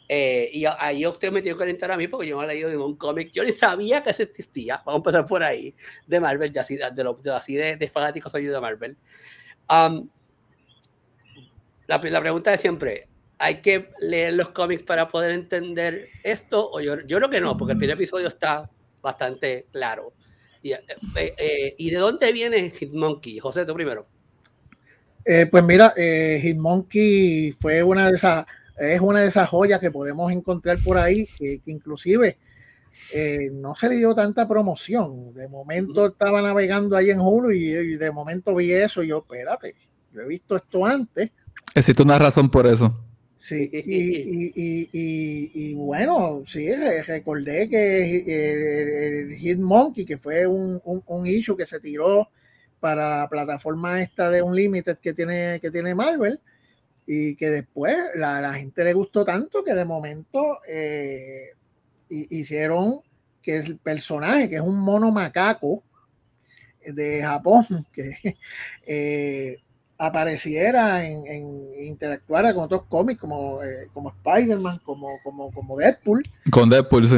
Eh, y ahí usted me tiene que calentar a mí porque yo no he leído ningún cómic. Yo ni sabía que existía. Vamos a empezar por ahí, de Marvel, de así de, lo, así de, de fanáticos soy de Marvel. Um, la, la, pregunta es siempre, ¿hay que leer los cómics para poder entender esto? O yo, yo creo que no, porque el primer episodio está bastante claro. Y, eh, eh ¿y de dónde viene Hitmonkey? José, tú primero. Eh, pues mira, eh, Hitmonkey fue una de esas, es una de esas joyas que podemos encontrar por ahí, que, inclusive eh, no se le dio tanta promoción. De momento estaba navegando ahí en Hulu y, de momento vi eso y yo, espérate, yo he visto esto antes. Existe una razón por eso. Sí, y, y, bueno, sí, recordé que el, Hitmonkey, que fue un, un, un issue que se tiró para la plataforma esta de Unlimited que tiene, que tiene Marvel y que después la, la gente le gustó tanto que de momento eh, hicieron que el personaje, que es un mono macaco de Japón, que eh, apareciera en, en, interactuara con otros cómics como, eh, como Spider-Man, como, como, como Deadpool. Con Deadpool, sí.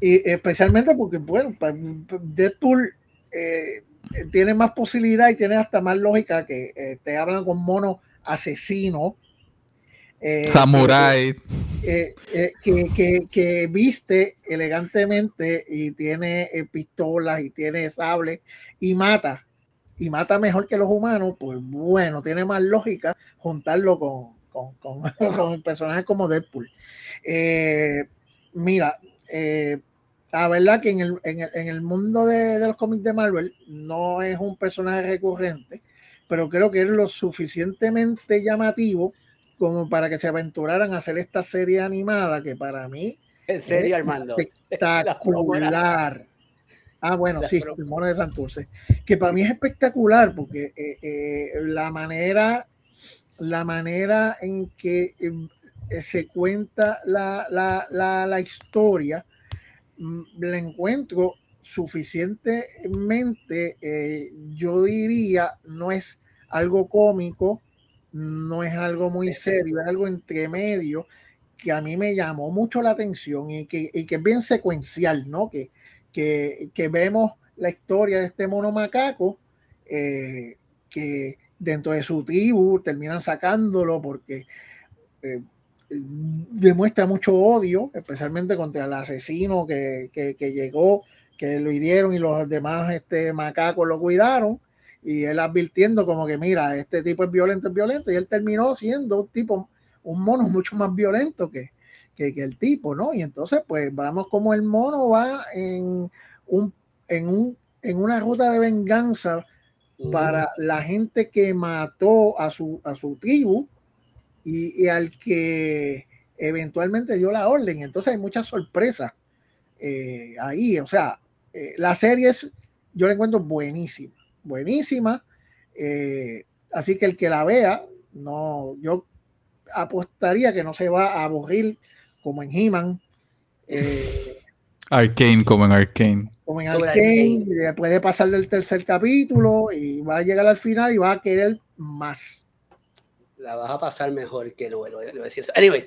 Y especialmente porque, bueno, Deadpool tiene más posibilidad y tiene hasta más lógica que eh, te hablan con mono asesino. Eh, Samurai. Eh, que, que, viste elegantemente y tiene pistolas y tiene sable y mata. Y mata mejor que los humanos, pues bueno, tiene más lógica juntarlo con, con, con, personajes como Deadpool. mira, la verdad que en el, en el, en el mundo de, de, los cómics de Marvel no es un personaje recurrente, pero creo que es lo suficientemente llamativo como para que se aventuraran a hacer esta serie animada que para mí en serio, Armando. espectacular. Ah, bueno, sí, el mono de Santurce. Que para mí es espectacular porque eh, eh, la manera, la manera en que eh, se cuenta la, la, la, la historia Mm, la encuentro suficientemente, eh, yo diría, no es algo cómico, no es algo muy serio, es algo entre medio que a mí me llamó mucho la atención y que, que es bien secuencial, ¿no? Que, que, que, vemos la historia de este mono macaco eh, que dentro de su tribu terminan sacándolo porque eh, demuestra mucho odio, especialmente contra el asesino que, llegó, que lo hirieron y los demás este, macacos lo cuidaron. Y él advirtiendo como que, mira, este tipo es violento, es violento. Y él terminó siendo un tipo, un mono mucho más violento que, que, el tipo, ¿no? Y entonces, pues vamos como el mono va en, un, en, un, en una ruta de venganza para la gente que mató a su, a su tribu y, al que eventualmente dio la orden. Entonces hay muchas sorpresas eh, ahí. O sea, eh, la serie es, yo la encuentro buenísima, buenísima. Eh, así que el que la vea, no, yo apostaría que no se va a aburrir como en He-Man. Arcane, como en Arcane. Como en Arcane, puede pasar del tercer capítulo y va a llegar al final y va a querer más la vas a pasar mejor que no lo, lo decir. Anyways,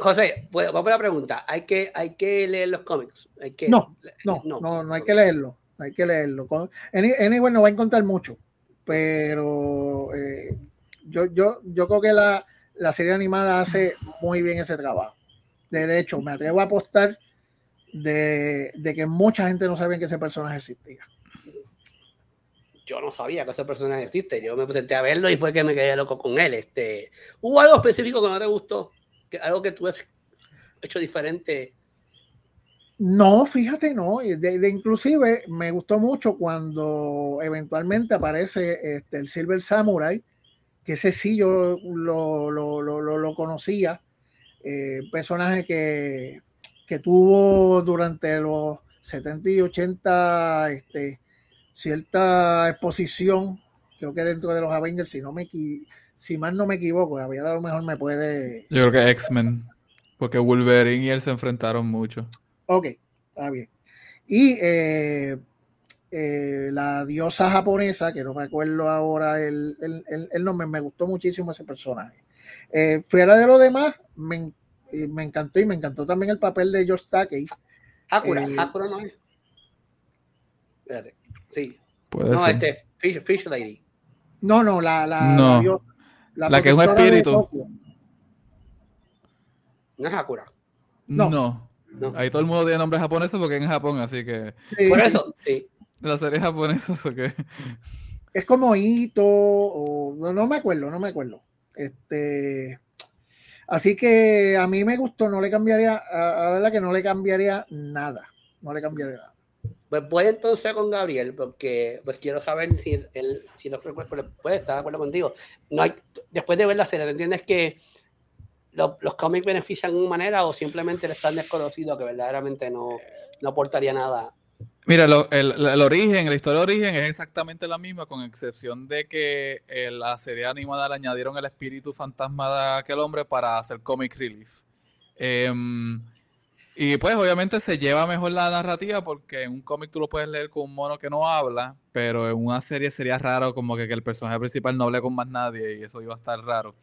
José, vamos a la pregunta. ¿Hay que, hay que leer los cómics? Hay que, no, no, no, no, hay que leerlo. Hay que leerlo. Anyway, no va a encontrar mucho, pero eh, yo, yo, yo creo que la, la serie animada hace muy bien ese trabajo. De, hecho, me atrevo a apostar de, de que mucha gente no sabía que ese personaje existía yo no sabía que ese personaje existe. Yo me presenté a verlo y fue que me quedé loco con él. Este, ¿Hubo algo específico que no te gustó? ¿Algo que tú has hecho diferente? No, fíjate, no. De, inclusive me gustó mucho cuando eventualmente aparece este, el Silver Samurai, que ese sí yo lo, lo, lo, lo conocía. Eh, personaje que, que tuvo durante los 70 y 80 este, cierta exposición, creo que dentro de los Avengers, si no me si mal no me equivoco, a lo mejor me puede. Yo creo que X-Men, porque Wolverine y él se enfrentaron mucho. Ok, está bien. Y eh, eh, la diosa japonesa, que no me acuerdo ahora el, nombre, me gustó muchísimo ese personaje. Eh, fuera de lo demás, me, me, encantó y me encantó también el papel de George Takei. Hakura, Hakura no es. Espérate. Sí. no, este, Fish, Lady. No, no, la, la, no. la, que es un espíritu. No es Hakura. No. no. Ahí todo el mundo tiene nombres japoneses porque es en Japón, así que. Por eso, sí. La serie japonesa, o qué. Es como Ito, o no, me acuerdo, no me acuerdo. Este. Así que a mí me gustó, no le cambiaría, a la verdad que no le cambiaría nada. No le cambiaría nada. Pues voy entonces con Gabriel, porque pues quiero saber si él, si no puede estar de acuerdo contigo. No hay, después de ver la serie, ¿te entiendes que los cómics benefician de una manera o simplemente le están desconocido que verdaderamente no, no aportaría nada? Mira, el, el, origen, la historia de origen es exactamente la misma, con excepción de que eh, la serie animada le añadieron el espíritu fantasma de aquel hombre para hacer comic relief. Eh, y pues obviamente se lleva mejor la narrativa porque en un cómic tú lo puedes leer con un mono que no habla, pero en una serie sería raro como que, el personaje principal no hable con más nadie y eso iba a estar raro.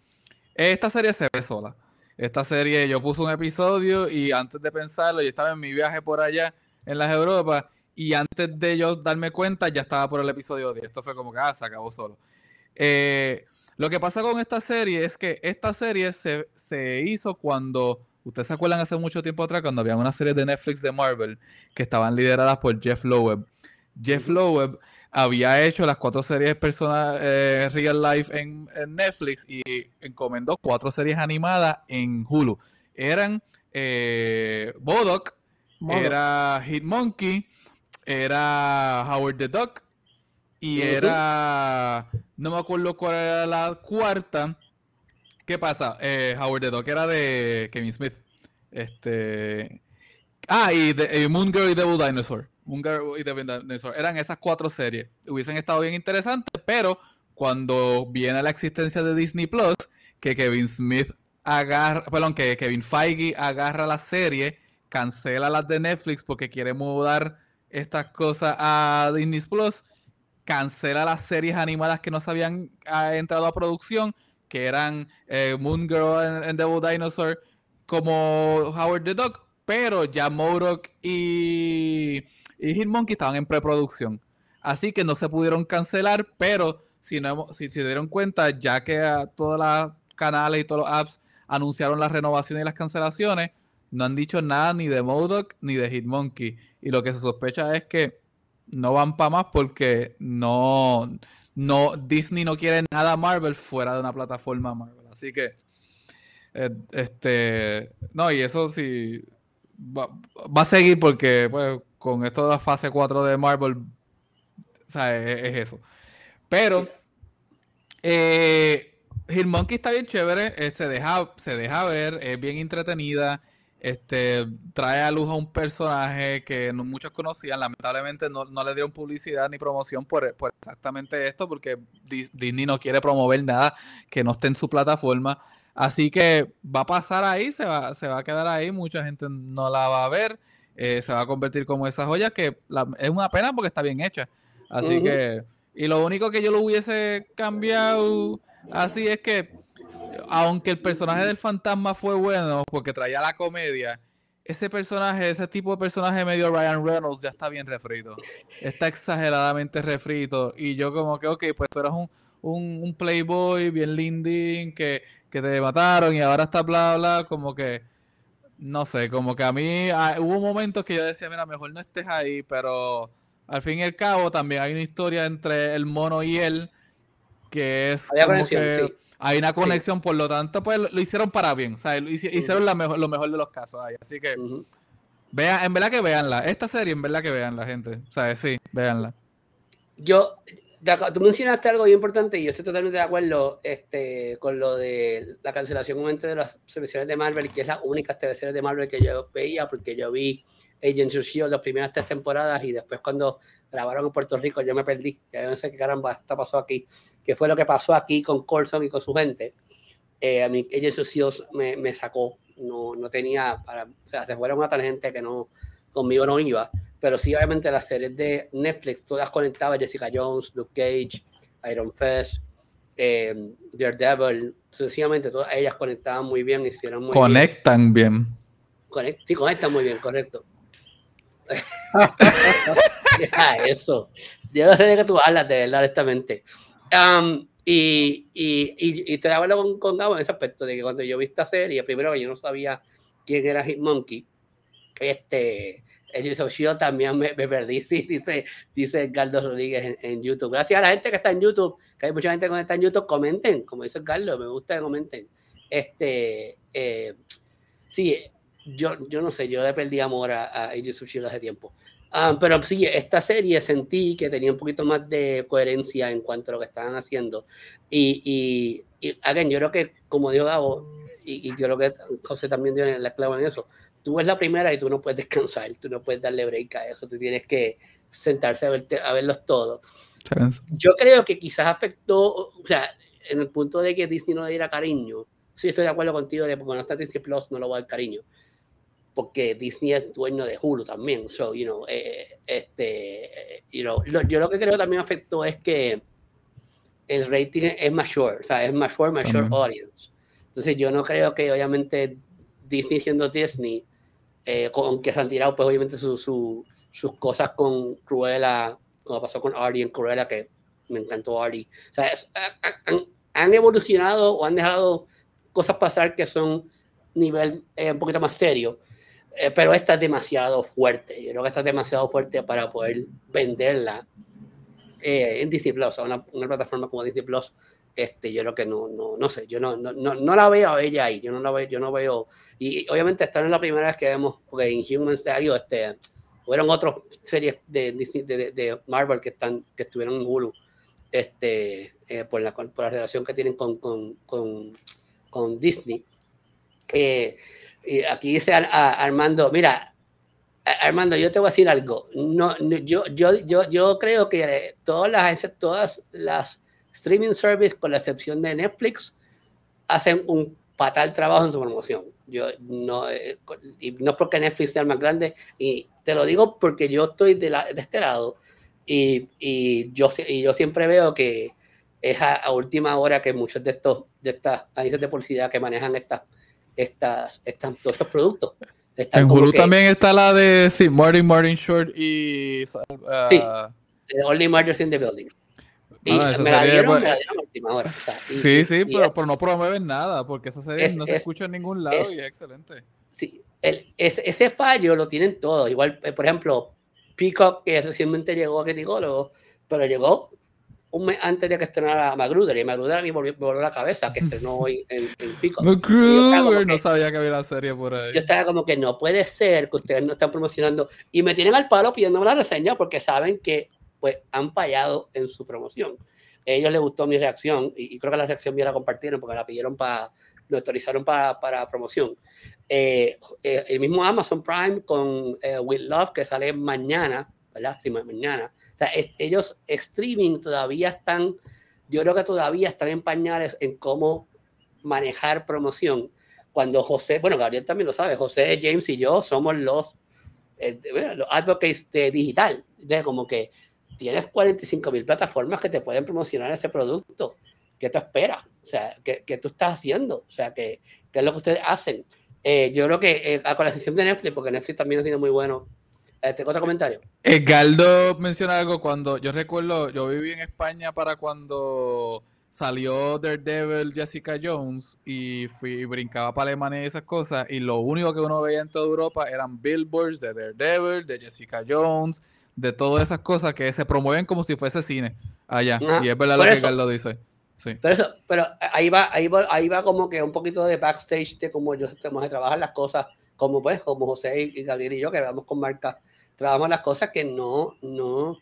Esta serie se ve sola. Esta serie yo puse un episodio y antes de pensarlo yo estaba en mi viaje por allá en las Europas y antes de yo darme cuenta ya estaba por el episodio 10. Esto fue como que ah, se acabó solo. Eh, Lo que pasa con esta serie es que esta serie se, se hizo cuando Ustedes se acuerdan hace mucho tiempo atrás cuando había una serie de Netflix de Marvel que estaban lideradas por Jeff Loeb. Jeff Loeb había hecho las cuatro series personal, eh, real life en, Netflix y encomendó cuatro series animadas en Hulu. Eran eh, Bodoc, era Hitmonkey, era Howard the Duck y era no me acuerdo cuál era la cuarta ¿Qué pasa? Eh, Howard the Duck era de Kevin Smith. Este. Ah, y, de, Moon Girl y Devil Dinosaur. Moon Girl y Devil Dinosaur. Eran esas cuatro series. Hubiesen estado bien interesantes, pero cuando viene la existencia de Disney Plus, que Kevin Smith agarra, perdón, que Kevin Feige agarra la serie, cancela las de Netflix porque quiere mudar estas cosas a Disney Plus, cancela las series animadas que no se habían ah, entrado a producción que eran eh, Moon Girl and, Devil Dinosaur, como Howard the Duck, pero ya Modoc y, y Hitmonkey estaban en preproducción. Así que no se pudieron cancelar, pero si, no, si se dieron cuenta, ya que todos los canales y todos los apps anunciaron la renovación y las cancelaciones, no han dicho nada ni de Modoc ni de Hitmonkey. Y lo que se sospecha es que no van para más porque no, no, Disney no quiere nada Marvel fuera de una plataforma Marvel. Así que, eh, este, no, y eso sí, va, a seguir porque, pues, con esto de la fase 4 de Marvel, o sea, es, eso. Pero, eh, Monkey está bien chévere, eh, se, deja, se deja ver, es bien entretenida este, trae a luz a un personaje que no muchos conocían. Lamentablemente no, le dieron publicidad ni promoción por, exactamente esto, porque Disney no quiere promover nada que no esté en su plataforma. Así que va a pasar ahí, se va, se va a quedar ahí, mucha gente no la va a ver, eh, se va a convertir como esa joya que es una pena porque está bien hecha. Así que, y lo único que yo lo hubiese cambiado así es que aunque el personaje del fantasma fue bueno porque traía la comedia, ese personaje, ese tipo de personaje medio Ryan Reynolds ya está bien refrito. Está exageradamente refrito. Y yo como que, ok, pues tú eras un, un, playboy bien linding que, que, te mataron y ahora está bla, bla, como que, no sé, como que a mí ah, hubo momentos que yo decía, mira, mejor no estés ahí, pero al fin y al cabo también hay una historia entre el mono y él que es como que, hay una conexión, por lo tanto, pues lo hicieron para bien. O sea, hicieron lo mejor de los casos ahí. Así que, vean, en verdad que veanla. Esta serie, en verdad que veanla, gente. O sea, sí, veanla. Yo, tú mencionaste algo bien importante y yo estoy totalmente de acuerdo este, con lo de la cancelación de las series de Marvel, que es la única series de Marvel que yo veía, porque yo vi Agents of S.H.I.E.L.D. las primeras tres temporadas y después cuando grabaron en Puerto Rico yo me perdí. Ya no sé qué caramba está pasó aquí que fue lo que pasó aquí con Corson y con su gente, eh, a mí Agents of me, me, sacó, no, no tenía, para, o sea, se fueron una gente que no, conmigo no iba, pero sí obviamente las series de Netflix todas conectaban, Jessica Jones, Luke Cage, Iron Fist, eh, Daredevil, sucesivamente todas ellas conectaban muy bien, hicieron muy Conectan bien. bien. sí, conectan muy bien, correcto. eso. Yo no sé de qué tú hablas, de verdad, honestamente y, y, y, te hablo con, con Gabo en ese aspecto de que cuando yo vi esta serie, primero yo no sabía quién era Hitmonkey, este, yo también me, perdí, sí, dice, dice Edgardo Rodríguez en, YouTube. Gracias a la gente que está en YouTube, que hay mucha gente que está en YouTube, comenten, como dice Edgardo, me gusta que comenten. Este, eh, sí, yo, yo no sé, yo le perdí amor a, a hace tiempo. Ah, pero sí, esta serie sentí que tenía un poquito más de coherencia en cuanto a lo que estaban haciendo. Y, y, y again, yo creo que, como dijo Gabo, y, y, yo creo que José también dio la clave en eso, tú ves la primera y tú no puedes descansar, tú no puedes darle break a eso, tú tienes que sentarse a, verte, a verlos todos. Yo creo que quizás afectó, o sea, en el punto de que Disney no le diera cariño, sí estoy de acuerdo contigo de que cuando está Disney Plus no lo va a dar cariño, porque Disney es dueño de Hulu también. So, you know, eh, este, you know, yo lo que creo también afectó es que el rating es mature, o sea, es mature, mature audience. Entonces yo no creo que obviamente Disney siendo Disney, eh, con que se han tirado pues obviamente su, sus cosas con Cruella, como pasó con Artie en Cruella, que me encantó Artie. O sea, han evolucionado o han dejado cosas pasar que son nivel eh, un poquito más serio, eh, pero esta es demasiado fuerte. Yo creo que esta es demasiado fuerte para poder venderla eh, en Disney Plus, una, una, plataforma como Disney Plus. Este, yo creo que no, no, no sé, yo no, no, no, la veo a ella ahí, yo no la veo, yo no veo, y obviamente esta no es la primera vez que vemos, porque Inhumans, digo, este, Hubieron otras series de, de, de, Marvel que, están, que estuvieron en Hulu este, eh, por, la, por la relación que tienen con, con, con, con Disney. Eh, y aquí dice Armando, mira, Armando, yo te voy a decir algo. No, yo, yo, yo, yo creo que todas las, todas las streaming services, con la excepción de Netflix, hacen un fatal trabajo en su promoción. Yo no, eh, y no porque Netflix sea el más grande, y te lo digo porque yo estoy de, la, de este lado y, y, yo, y yo siempre veo que es a, última hora que muchos de estos de estas agencias de publicidad que manejan estas estas, estas todos estos productos en Hulu también está la de sí, Martin Martin Short y uh, sí, Only Murders in the Building y ah, me, la dieron, me, la dieron, a última hora. sí, sí, pero, pero, no promueven nada, porque esa serie no se escucha en ningún lado y es excelente. Sí, el, ese, ese, fallo lo tienen todos. Igual, eh, por ejemplo, Peacock, que recientemente llegó a Criticólogo, pero llegó un mes antes de que estrenara Magruder, y Magruder a mí me volvió, la cabeza, que estrenó hoy en, en Peacock. Magruder, no sabía que había la serie por ahí. Yo estaba como que no puede ser que ustedes no están promocionando, y me tienen al palo pidiéndome la reseña porque saben que pues han fallado en su promoción. A ellos les gustó mi reacción, y, creo que la reacción mía la compartieron porque la pidieron para, lo autorizaron para, para promoción. Eh, eh, el mismo Amazon Prime con eh, With Love que sale mañana, ¿verdad? Sí, mañana. Sea, ellos streaming todavía están, yo creo que todavía están en pañales en cómo manejar promoción. Cuando José, bueno, Gabriel también lo sabe, José, James y yo somos los, los advocates de digital. De como que tienes 45 mil plataformas que te pueden promocionar ese producto. ¿Qué te espera? O sea, ¿qué, ¿qué, tú estás haciendo? O sea, ¿qué, ¿qué, es lo que ustedes hacen? Eh, yo creo que eh, con la sesión de Netflix, porque Netflix también ha sido muy bueno. ¿Tengo otro comentario? Edgardo menciona algo cuando yo recuerdo, yo viví en España para cuando salió Daredevil Jessica Jones y fui brincaba para Alemania y esas cosas y lo único que uno veía en toda Europa eran billboards de Daredevil, de Jessica Jones, de todas esas cosas que se promueven como si fuese cine allá. y es verdad lo que Carlos dice. Sí. Pero, eso, pero ahí, va, ahí, va, ahí va como que un poquito de backstage de cómo yo tenemos que trabajar las cosas, como pues, como José y Gabriel y yo, que vamos con marca, trabajamos las cosas que no, no,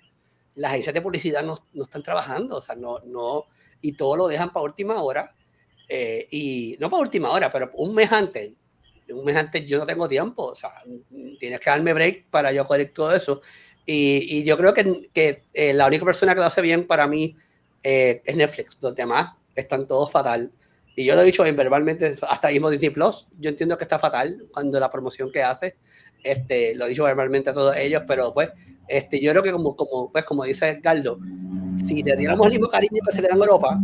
las agencias de publicidad no, no están trabajando, o sea, no, no, y todo lo dejan para última hora, eh, y no para última hora, pero un mes antes, un mes antes yo no tengo tiempo, o sea, tienes que darme break para yo corregir todo eso, y, yo creo que, que eh, la única persona que lo hace bien para mí eh, es Netflix. Los demás están todos fatal. Y yo lo he dicho verbalmente, hasta mismo Disney Plus, yo entiendo que está fatal cuando la promoción que hace, este, lo he dicho verbalmente a todos ellos, pero pues, este, yo creo que como, como, pues, como dice Carlos, si le diéramos el mismo cariño que se le da en Europa,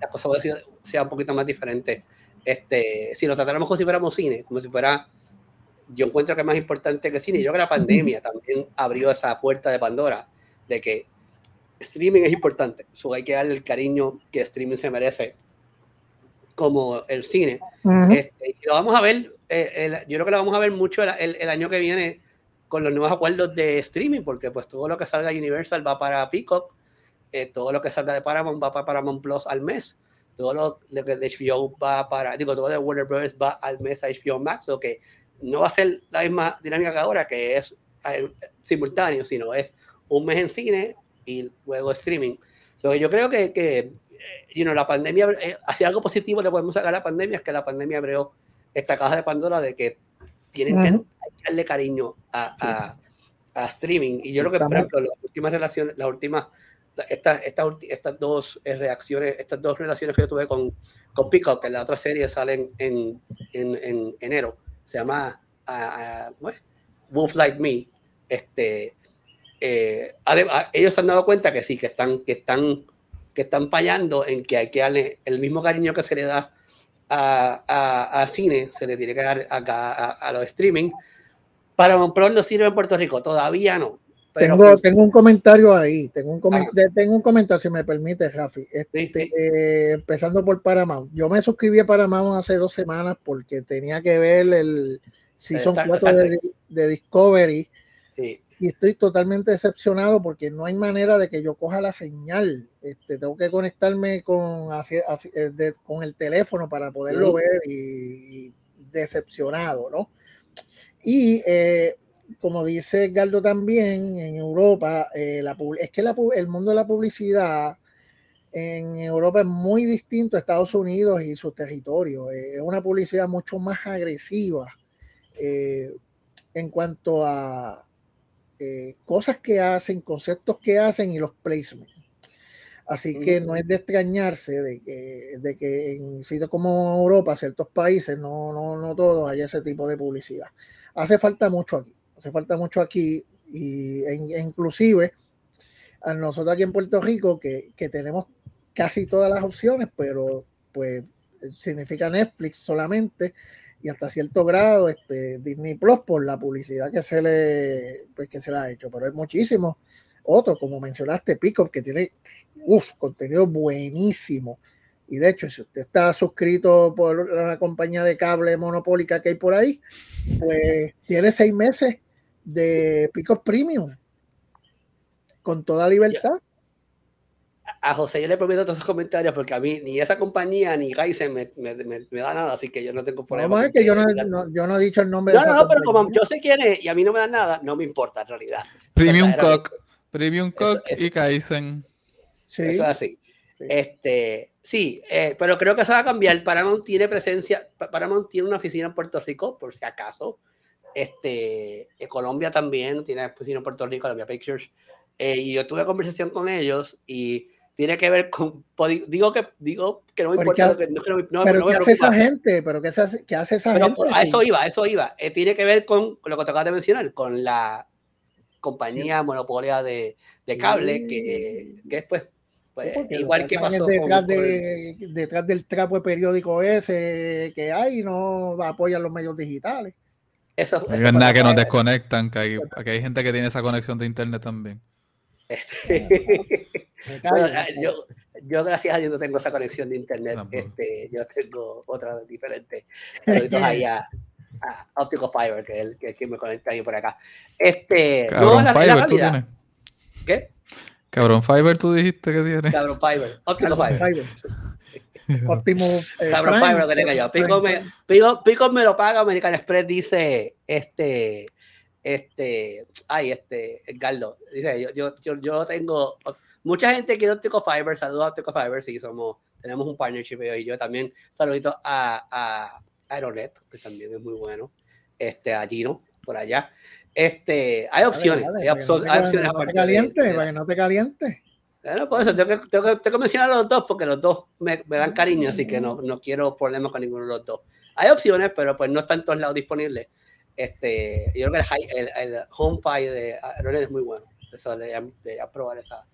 la cosa puede ser sea un poquito más diferente. Este, si lo tratáramos como si fuéramos cine, como si fuera yo encuentro que es más importante que cine. Yo creo que la pandemia también abrió esa puerta de Pandora de que streaming es importante. So hay que darle el cariño que streaming se merece como el cine. Este, y lo vamos a ver, eh, yo creo que lo vamos a ver mucho el, el, año que viene con los nuevos acuerdos de streaming, porque pues todo lo que salga de Universal va para Peacock, eh, todo lo que salga de Paramount va para Paramount Plus al mes, todo lo, que de HBO va para, digo, todo de Warner Bros. va al mes a HBO Max, o que no va a ser la misma dinámica que ahora, que es eh, simultáneo, sino es un mes en cine y luego streaming. yo creo que, que you know, la pandemia, eh, algo positivo le podemos sacar a la pandemia, es que la pandemia abrió esta caja de Pandora de que tienen que darle cariño a, a, streaming. Y yo creo que, por ejemplo, las últimas relaciones, las últimas, estas, estas, estas dos eh, reacciones, estas dos relaciones que yo tuve con, con Peacock, que en la otra serie salen en, en, en enero, se llama uh, Wolf Like Me, este, eh, ellos se han dado cuenta que sí, que están, que están, que están fallando en que hay que darle el mismo cariño que se le da a, a, cine, se le tiene que dar acá a, los streaming. Para Pro no sirve en Puerto Rico, todavía no. tengo, tengo un comentario ahí, tengo un, tengo un comentario, si me permite, Rafi. Este, eh, empezando por Paramount. Yo me suscribí a Paramount hace dos semanas porque tenía que ver el Season 4 de, de, Discovery. Y estoy totalmente decepcionado porque no hay manera de que yo coja la señal. Este, tengo que conectarme con, eh, con el teléfono para poderlo ver y, decepcionado, ¿no? Y eh, como dice Galdo también, en Europa, eh, la, es que el mundo de la publicidad en Europa es muy distinto a Estados Unidos y sus territorios. Eh, es una publicidad mucho más agresiva en cuanto a cosas que hacen, conceptos que hacen y los placements. Así que no es de extrañarse de que, de que en sitios como Europa, ciertos países, no, no, no todos, haya ese tipo de publicidad. Hace falta mucho aquí hace falta mucho aquí y, e, e inclusive a nosotros aquí en Puerto Rico que, tenemos casi todas las opciones, pero pues significa Netflix solamente y hasta cierto grado este Disney Plus por la publicidad que se le pues que se le ha hecho, pero hay muchísimos otros, como mencionaste, Pico, que tiene uf, contenido buenísimo. Y de hecho, si usted está suscrito por una compañía de cable monopólica que hay por ahí, pues tiene seis meses de Picos Premium con toda libertad. A José yo le prometo todos esos comentarios porque a mí ni esa compañía ni Geisen me, me, me, da nada, así que yo no tengo problema. No, que yo no, yo no, he dicho el nombre no, de esa No, no, pero como yo sé quién es y a mí no me da nada, no me importa en realidad. Premium Cock, Premium Cock y Kaizen. Sí. Eso es así. Sí. Este, sí, eh, pero creo que eso va a cambiar. Paramount tiene presencia, Paramount tiene una oficina en Puerto Rico, por si acaso. Este, eh, Colombia también tiene oficina en Puerto Rico, Colombia Pictures. Eh, y yo tuve conversación con ellos y tiene que ver con digo que digo que no me importa que, no, pero qué hace esa gente pero qué hace, qué hace esa gente a eso iba a eso iba. Eh, tiene que ver con, lo que te acabas de mencionar con la compañía monopolia de, de cable que, que después pues, igual que pasó detrás, de, detrás del trapo de periódico ese que hay no apoyan los medios digitales. Eso, no es nada que nos desconectan, que hay, hay gente que tiene esa conexión de internet también. yo, yo, gracias a Dios no tengo esa conexión de internet. Este, yo tengo otra diferente. Ahí a, a Optical Fiber, que es el que, que me conecta ahí por acá. Este, Cabrón no, Fiber, ¿tú tienes? ¿Qué? Cabrón Fiber, tú dijiste que tienes. Cabrón Fiber, Optical Fiber. Óptimo. Eh, Cabrón, Prime, lo que tenga yo. Pico me, Pico, Pico me, lo paga. American Express dice, este, este, ay, este, Edgardo, dice, yo, yo, yo, yo tengo, mucha gente quiere Optico Fiber, saludos a Optico Fiber, sí, somos, tenemos un partnership y yo también, saludito a, a Aeronet, que también es muy bueno, este, a Gino, por allá. Este, hay opciones, hay, opciones. Para que no te caliente, para que no te caliente. Bueno, por eso tengo que, tengo, que, mencionar a los dos porque los dos me, me dan cariño, así que no, no, quiero problemas con ninguno de los dos. Hay opciones, pero pues no están en todos lados disponibles. Este, yo creo que el, el, el HomePi de Roland es muy bueno. Eso deberían, probar esa.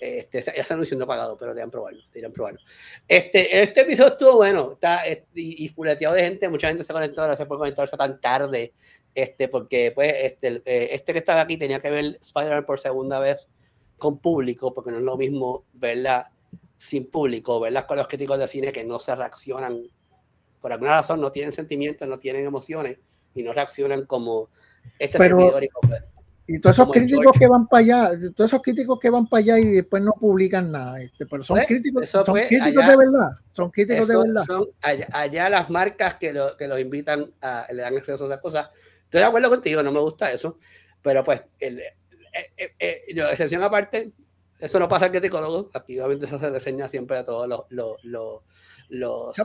Este, ya se anunció no pagado, pero deberían probarlo, deberían probarlo. Este, este episodio estuvo bueno, está y, y fuleteado de gente, mucha gente se conectó, gracias por conectarse tan tarde, este, porque pues este, eh, este que estaba aquí tenía que ver Spider-Man por segunda vez con público, porque no es lo mismo verla sin público, verla con los críticos de cine que no se reaccionan, por alguna razón no tienen sentimientos, no tienen emociones y no reaccionan como este servidor y, y todos esos críticos que van para allá, todos esos críticos que van para allá y después no publican nada, este, pero son pues, críticos, son críticos de verdad, son críticos de verdad. Son allá, las marcas que, lo, que los invitan a, le dan acceso a esas cosas. Estoy de acuerdo contigo, no me gusta eso, pero pues el, eh, eh, eh, excepción aparte, eso no pasa al criticólogo, activamente eso se reseña siempre a todos los... los, los,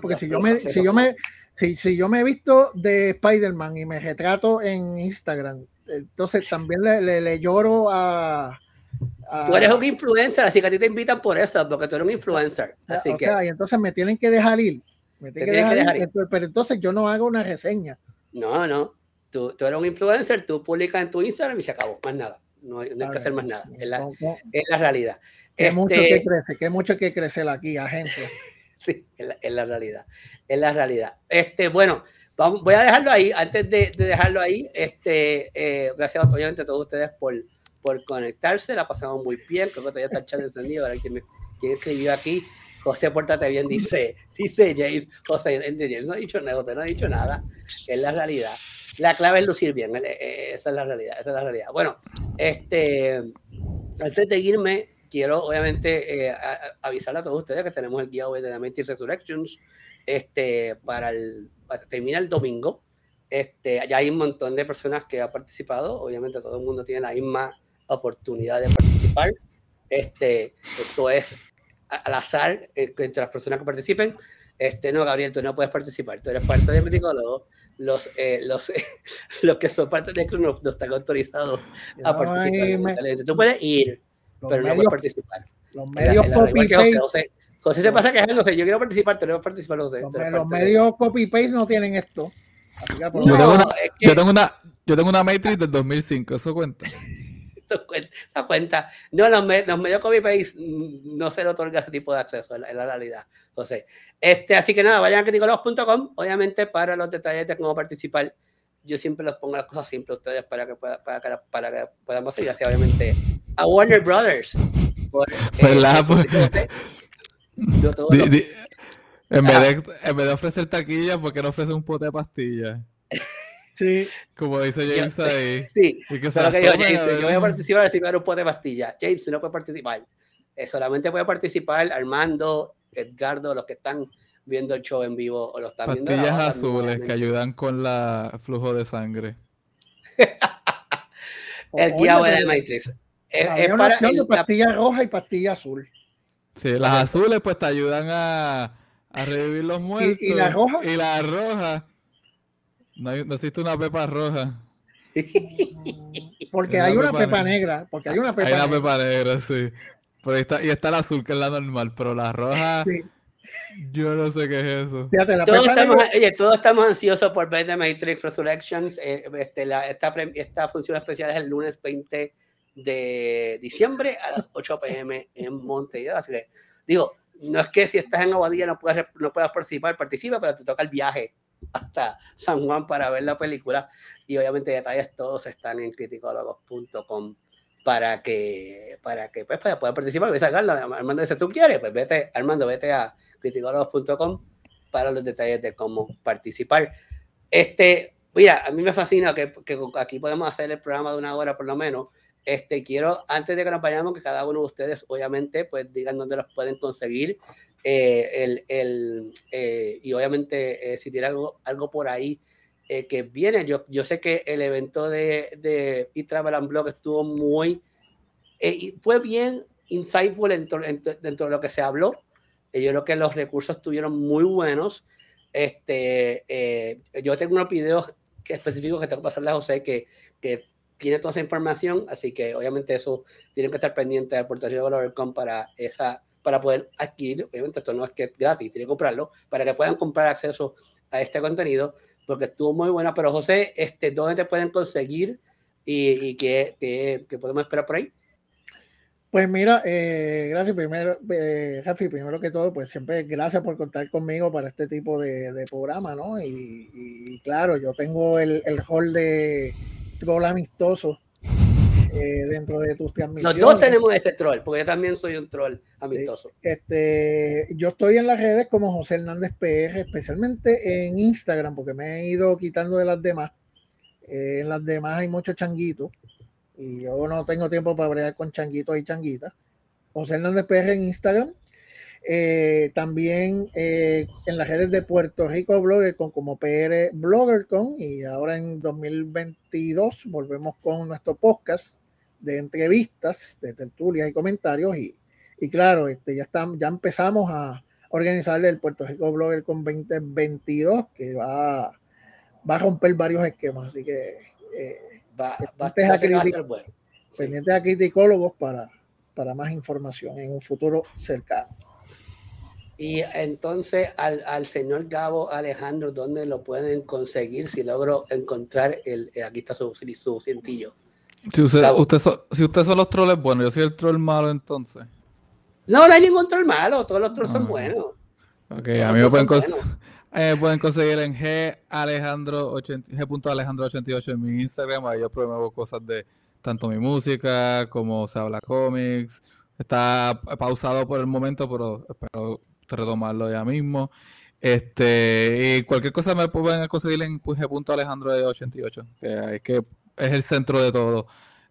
porque si, yo me, si, yo me, si, si, yo me he visto de Spider-Man y me retrato en Instagram, entonces también le, le, lloro a, Tú eres un influencer, así que a ti te invitan por eso, porque tú eres un influencer. Así o que, sea, y entonces me tienen que dejar ir. Me tienen que dejar, ir, pero entonces yo no hago una reseña. No, no. Tú, tú, eres un influencer, tú publicas en tu Instagram y se acabó, más nada no hay, que hacer más nada, es la, es la realidad. Es mucho que este crece, que mucho que crecer aquí, agencias. sí, es la, es la, realidad, es la realidad. Este, bueno, vamos, voy a dejarlo ahí, antes de, de dejarlo ahí, este, eh, gracias obviamente a todos ustedes por, por conectarse. La pasamos muy bien. Creo que todavía está el chat encendido. Quien, me, quien escribió aquí. José, pórtate bien, dice, dice James. José, James no ha dicho nada, no ha dicho nada. Es la realidad. La clave es lucir bien. Eh, eh, esa es la realidad. Esa es la realidad. Bueno, este, antes de irme, quiero obviamente eh, avisarle a todos ustedes que tenemos el guía de The Resurrections este, para, el, terminar el domingo. Este, ya hay un montón de personas que han participado. Obviamente todo el mundo tiene la misma oportunidad de participar. Este, esto es al azar eh, entre las personas que participen. Este, no, Gabriel, tú no puedes participar. Tú eres parte de Criticólogo. Los, eh, los, los que son parte del club no, están autorizados a participar. Tú puedes ir, pero no puedes participar. Los medios copy-paste. José se pasa no sé, yo quiero participar, pero no participar, no sé. Los, medios copy-paste no tienen esto. yo, tengo una, yo, tengo una, yo tengo una Matrix del 2005, eso cuenta. Eso cuenta. No, los, los medios copy-paste no se le otorga ese tipo de acceso, en la, realidad. José. Este, así que nada, vayan a criticolos.com, obviamente para los detalles de cómo participar. Yo siempre los pongo las cosas simples a ustedes para que, para, que, para que podamos ir hacia, obviamente, a Warner Brothers. Por, ¿Verdad? Pues, en, vez de, en vez de ofrecer taquilla, ¿por qué no ofrece un pote de pastillas? Sí. Como dice James ahí. Sí, que que James, yo voy a participar si me un pote de pastillas. James no puede participar. Eh, solamente puede participar Armando, Edgardo, los que están viendo el show en vivo o lo están pastillas viendo. Pastillas azules que ayudan con el flujo de sangre. el guía de Matrix. Es, es para el, pastilla roja y pastilla azul. Sí, las azules pues te ayudan a, a revivir los muertos. ¿Y, la roja? Y la roja. No, no existe una pepa roja. Porque hay una, pepa, negra. Porque hay una pepa Hay una pepa negra, sí. Pero está, y está la azul, que es la normal, pero la roja. Yo no sé qué es eso. todos, estamos, oye, todos estamos ansiosos por ver The Matrix Resurrections. Eh, este, la, esta, esta función especial es el lunes 20 de diciembre a las 8 pm en Montevideo. Así que, digo, no es que si estás en Aguadilla no puedas, no puedas participar, participa, pero te toca el viaje hasta San Juan para ver la película. Y obviamente detalles todos están en criticólogos.com para que, para que pues, puedas participar y sacarlo. Armando dice, ¿tú quieres? Pues vete, Armando, vete a criticólogos.com para los detalles de cómo participar. Este, mira, a mí me fascina que, que aquí podemos hacer el programa de una hora por lo menos este, quiero, antes de que nos vayamos, que cada uno de ustedes, obviamente, pues digan dónde los pueden conseguir. Eh, el, el, eh, y obviamente, eh, si tiene algo, algo por ahí que viene, yo, yo sé que el evento de, de e-Travel and Blog estuvo muy, y fue bien insightful dentro, dentro, de lo que se habló. yo creo que los recursos estuvieron muy buenos. Este, yo tengo unos videos específicos que tengo que pasarle a José que, que tiene toda esa información, así que obviamente eso tienen que estar pendientes del portafolio de Valorcom para esa para poder adquirir, obviamente esto no es que es gratis, tienen que comprarlo, para que puedan comprar acceso a este contenido, porque estuvo muy buena, pero José, este, ¿dónde te pueden conseguir y, qué, qué, podemos esperar por ahí? Pues mira, eh, gracias primero, eh, primero que todo, pues siempre gracias por contar conmigo para este tipo de, programa, ¿no? Y, claro, yo tengo el, el hall de, troll amistoso eh, dentro de tus transmisiones. Los dos tenemos ese troll, porque yo también soy un troll amistoso. Este, yo estoy en las redes como José Hernández PR, especialmente en Instagram, porque me he ido quitando de las demás. Eh, en las demás hay muchos changuitos y yo no tengo tiempo para bregar con changuitos y changuitas. José Hernández PR en Instagram eh, también eh, en las redes de Puerto Rico Blogger con como PR BloggerCon y ahora en 2022 volvemos con nuestro podcast de entrevistas, de tertulias y comentarios y, y claro, este, ya, estamos, ya empezamos a organizarle el Puerto Rico Blogger con 2022 que va, va a romper varios esquemas, así que eh, va, pendientes, a, a criticólogos para, para más información en un futuro cercano. Y entonces al, al, señor Gabo Alejandro, ¿dónde lo pueden conseguir si logro encontrar el, eh, aquí está su, su cintillo? Si usted, si usted son los trolls bueno, yo soy el troll malo entonces. No, no hay ningún troll malo, todos los trolls son ah. buenos. Ok, a mí me pueden, eh, pueden, conseguir en G Alejandro 80, G.Alejandro88 en mi Instagram, ahí yo promuevo cosas de tanto mi música como se habla cómics. Está pausado por el momento, pero espero retomarlo ya mismo. Este, y cualquier cosa me pueden conseguir en Alejandro de 88, que es que es el centro de todo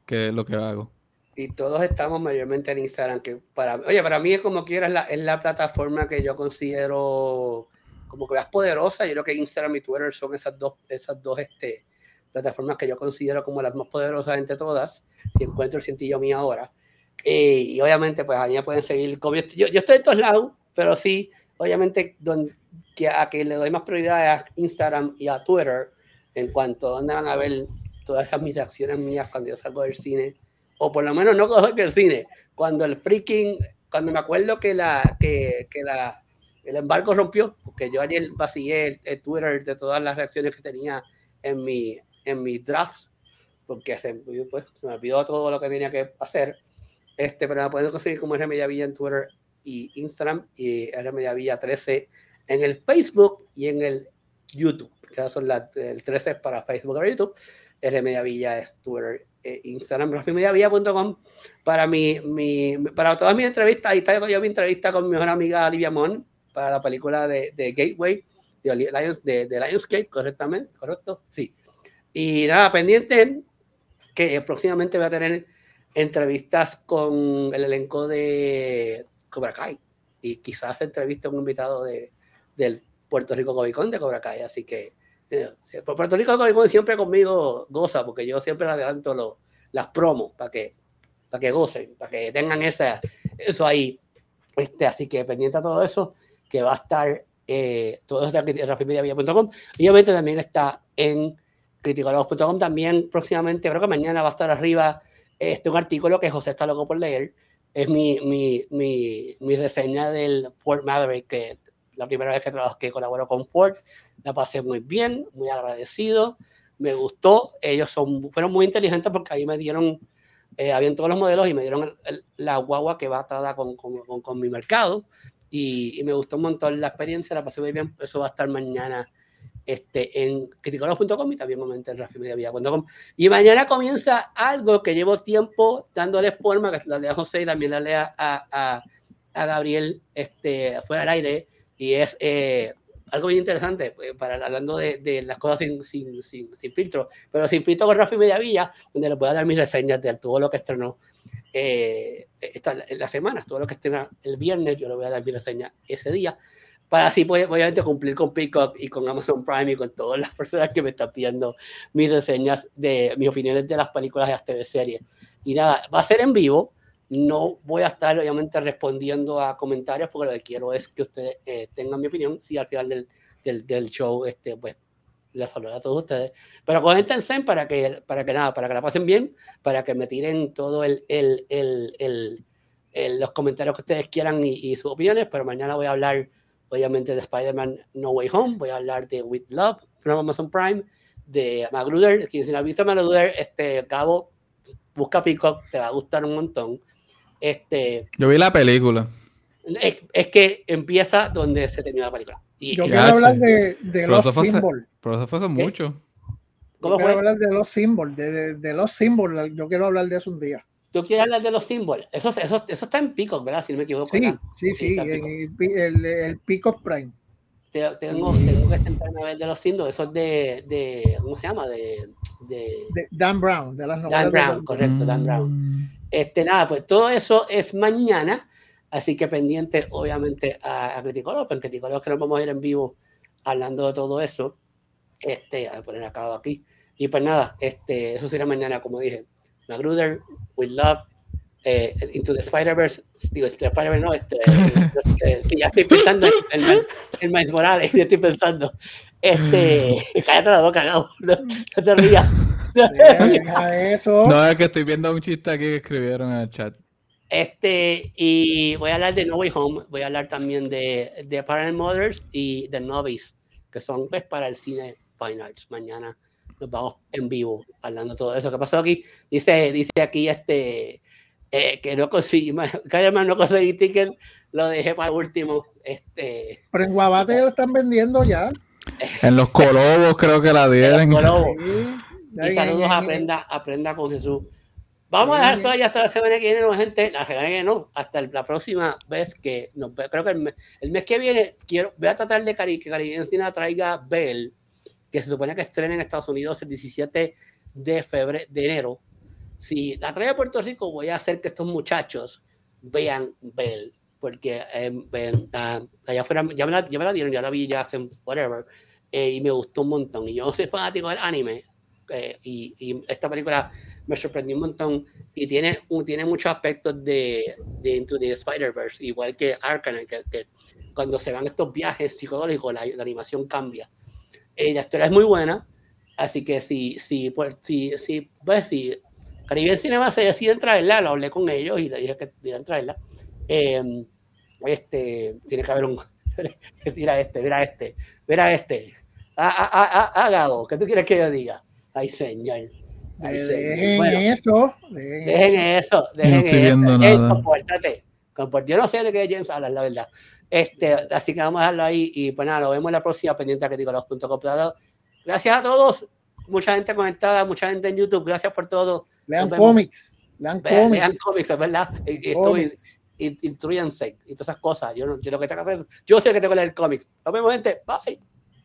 que lo que hago. Y todos estamos mayormente en Instagram, que para oye, para mí es como quieras, la, es la plataforma que yo considero como que más poderosa. Yo creo que Instagram y Twitter son esas dos, esas dos este, plataformas que yo considero como las más poderosas entre todas. Si encuentro el cintillo mío ahora. Eh, y obviamente, pues a mí pueden seguir. Yo, yo estoy en todos lados, pero sí, obviamente, donde, que a que le doy más prioridad a Instagram y a Twitter en cuanto a dónde van a ver todas esas mis reacciones mías cuando yo salgo del cine, o por lo menos no cojo del cine, cuando el freaking, cuando me acuerdo que la, que, que la, el embargo rompió, porque yo ayer vacié el, Twitter de todas las reacciones que tenía en mi, en mi drafts, porque se, pues, se me olvidó todo lo que tenía que hacer, este, pero me pueden conseguir como R Villa en Twitter y Instagram y R Villa 13 en el Facebook y en el YouTube, que son las, el 13 para Facebook y YouTube, R Villa es Twitter e Instagram, rafimediavilla.com para mi, mi, para todas mis entrevistas, ahí está yo mi entrevista con mi mejor amiga Olivia Mon para la película de, de Gateway, de, Lions, de, de Lionsgate, correctamente, correcto, sí. Y nada, pendiente que próximamente voy a tener entrevistas con el elenco de Cobra Kai. Y quizás entrevista a un invitado de, del Puerto Rico Comic Con de Cobra Kai, así que eh, por Puerto Rico Comic Con siempre conmigo goza, porque yo siempre adelanto lo, las promos para que, para que gocen, para que tengan esa, eso ahí. Este, así que pendiente a todo eso, que va a estar eh, todo esto en rafimediavilla.com y obviamente también está en criticólogos.com también próximamente, creo que mañana va a estar arriba este un artículo que José está loco por leer, es mi, mi, mi, mi reseña del Fort Maverick, que la primera vez que que colaboro con Ford, la pasé muy bien, muy agradecido, me gustó, ellos son, fueron muy inteligentes porque ahí me dieron, eh, habían todos los modelos y me dieron la guagua que va atada con, con, con, mi mercado y, y, me gustó un montón la experiencia, la pasé muy bien, eso va a estar mañana este, en criticolos.com y también momento en rafimediavilla.com. Y mañana comienza algo que llevo tiempo dándole forma, que la lea José y también la lea a, a, a Gabriel este, fuera del aire, y es eh, algo bien interesante, eh, para, hablando de, de las cosas sin, sin, sin, sin, filtro, pero sin filtro con Rafi Mediavilla, donde le voy a dar mis reseñas de todo lo que estrenó eh, esta, la semana, todo lo que estrena el viernes, yo le voy a dar mi reseña ese día, para así obviamente cumplir con Peacock y con Amazon Prime y con todas las personas que me están pidiendo mis reseñas de mis opiniones de las películas de las TV series. Y nada, va a ser en vivo, no voy a estar obviamente respondiendo a comentarios porque lo que quiero es que ustedes eh, tengan mi opinión. Si al final del, del, del, show, este, pues les saludo a todos ustedes. Pero coméntense para que, para que nada, para que la pasen bien, para que me tiren todo el, el, el, el los comentarios que ustedes quieran y, y, sus opiniones. Pero mañana voy a hablar, obviamente, de Spider-Man No Way Home. Voy a hablar de With Love from Amazon Prime, de Magruder. Si no ha visto Magruder, este, Cabo, busca Peacock, te va a gustar un montón. Este, Yo vi la película. Es, que empieza donde se termina la película. Y, Yo quiero hablar de, de los símbolos. Pero eso fue hace mucho. ¿Cómo Yo quiero hablar de los símbolos, de, de, los símbolos. Yo quiero hablar de eso un día. ¿Tú quieres hablar de los símbolos? Eso, eso, eso está en Pico, ¿verdad? Si no me equivoco. Sí, sí, sí, sí el, el, el Pico Prime. Tengo, tengo, que sentarme a ver de los símbolos. Eso es de, de ¿cómo se llama? De, de, Dan Brown, de las novelas. Dan Brown, correcto, Dan Brown. Mm. Este, nada, pues todo eso es mañana, así que pendiente obviamente a, a Criticólogos, pero en que nos vamos a ir en vivo hablando de todo eso. Este, a poner acá aquí. Y pues nada, este, eso será mañana, como dije. Magruder, We Love, eh, Into the Spider-Verse, digo, Spider-Verse no, este, este, sí, ya estoy pensando en el, el Miles Morales, ya estoy pensando. Este, cállate la boca, no, no te rías. eso. No, es que estoy viendo un chiste aquí que escribieron en el chat. Este, y voy a hablar de No Way Home, voy a hablar también de, de Parent Mothers y de Novice, que son pues, para el cine Fine Arts. Mañana nos vamos en vivo hablando de todo eso. ¿Qué pasó aquí? Dice, dice aquí este eh, que no conseguí, que no conseguí ticket, lo dejé para último. Este, Pero en Guabate lo están vendiendo ya. En los Colobos creo que la dieron. Y saludos Aprenda, Aprenda con Jesús. Vamos a dejar eso ahí hasta la semana que viene, no, gente. La semana que viene no, hasta la próxima vez que nos Creo que el mes, que viene quiero, voy a tratar de que Caribbean Cine traiga Bell, que se supone que estrena en Estados Unidos el 17 de febrero, de enero. Si la trae a Puerto Rico, voy a hacer que estos muchachos vean Bell, porque eh, allá afuera ya me, la, ya me, la, dieron, ya la vi ya hace whatever, eh, y me gustó un montón. Y yo soy fanático del anime, eh, y, esta película me sorprendió un montón y tiene, tiene muchos aspectos de, de Into the Spider-Verse, igual que Arcane, que, cuando se van estos viajes psicológicos, la, animación cambia. Eh, la historia es muy buena, así que si, si, pues, si, si, pues, si Caribbean Cinema se decide traerla, lo hablé con ellos y le dije que debían traerla. Eh, este, tiene que haber un. mira este, mira este, mira este. Hágalo, ¿qué tú quieres que yo diga? Ay, señor. dejen eso. Dejen, eso. Dejen no estoy viendo nada. Compórtate. Yo no sé de qué James habla, la verdad. Este, así que vamos a dejarlo ahí y pues nada, lo vemos en la próxima pendiente a los Gracias a todos. Mucha gente conectada, mucha gente en YouTube. Gracias por todo. Lean cómics. Lean cómics. Lean cómics, es verdad. Y, estoy, instruyanse y todas esas cosas. Yo, yo lo que tengo que hacer, yo sé que tengo que leer cómics. Nos vemos, gente. Bye.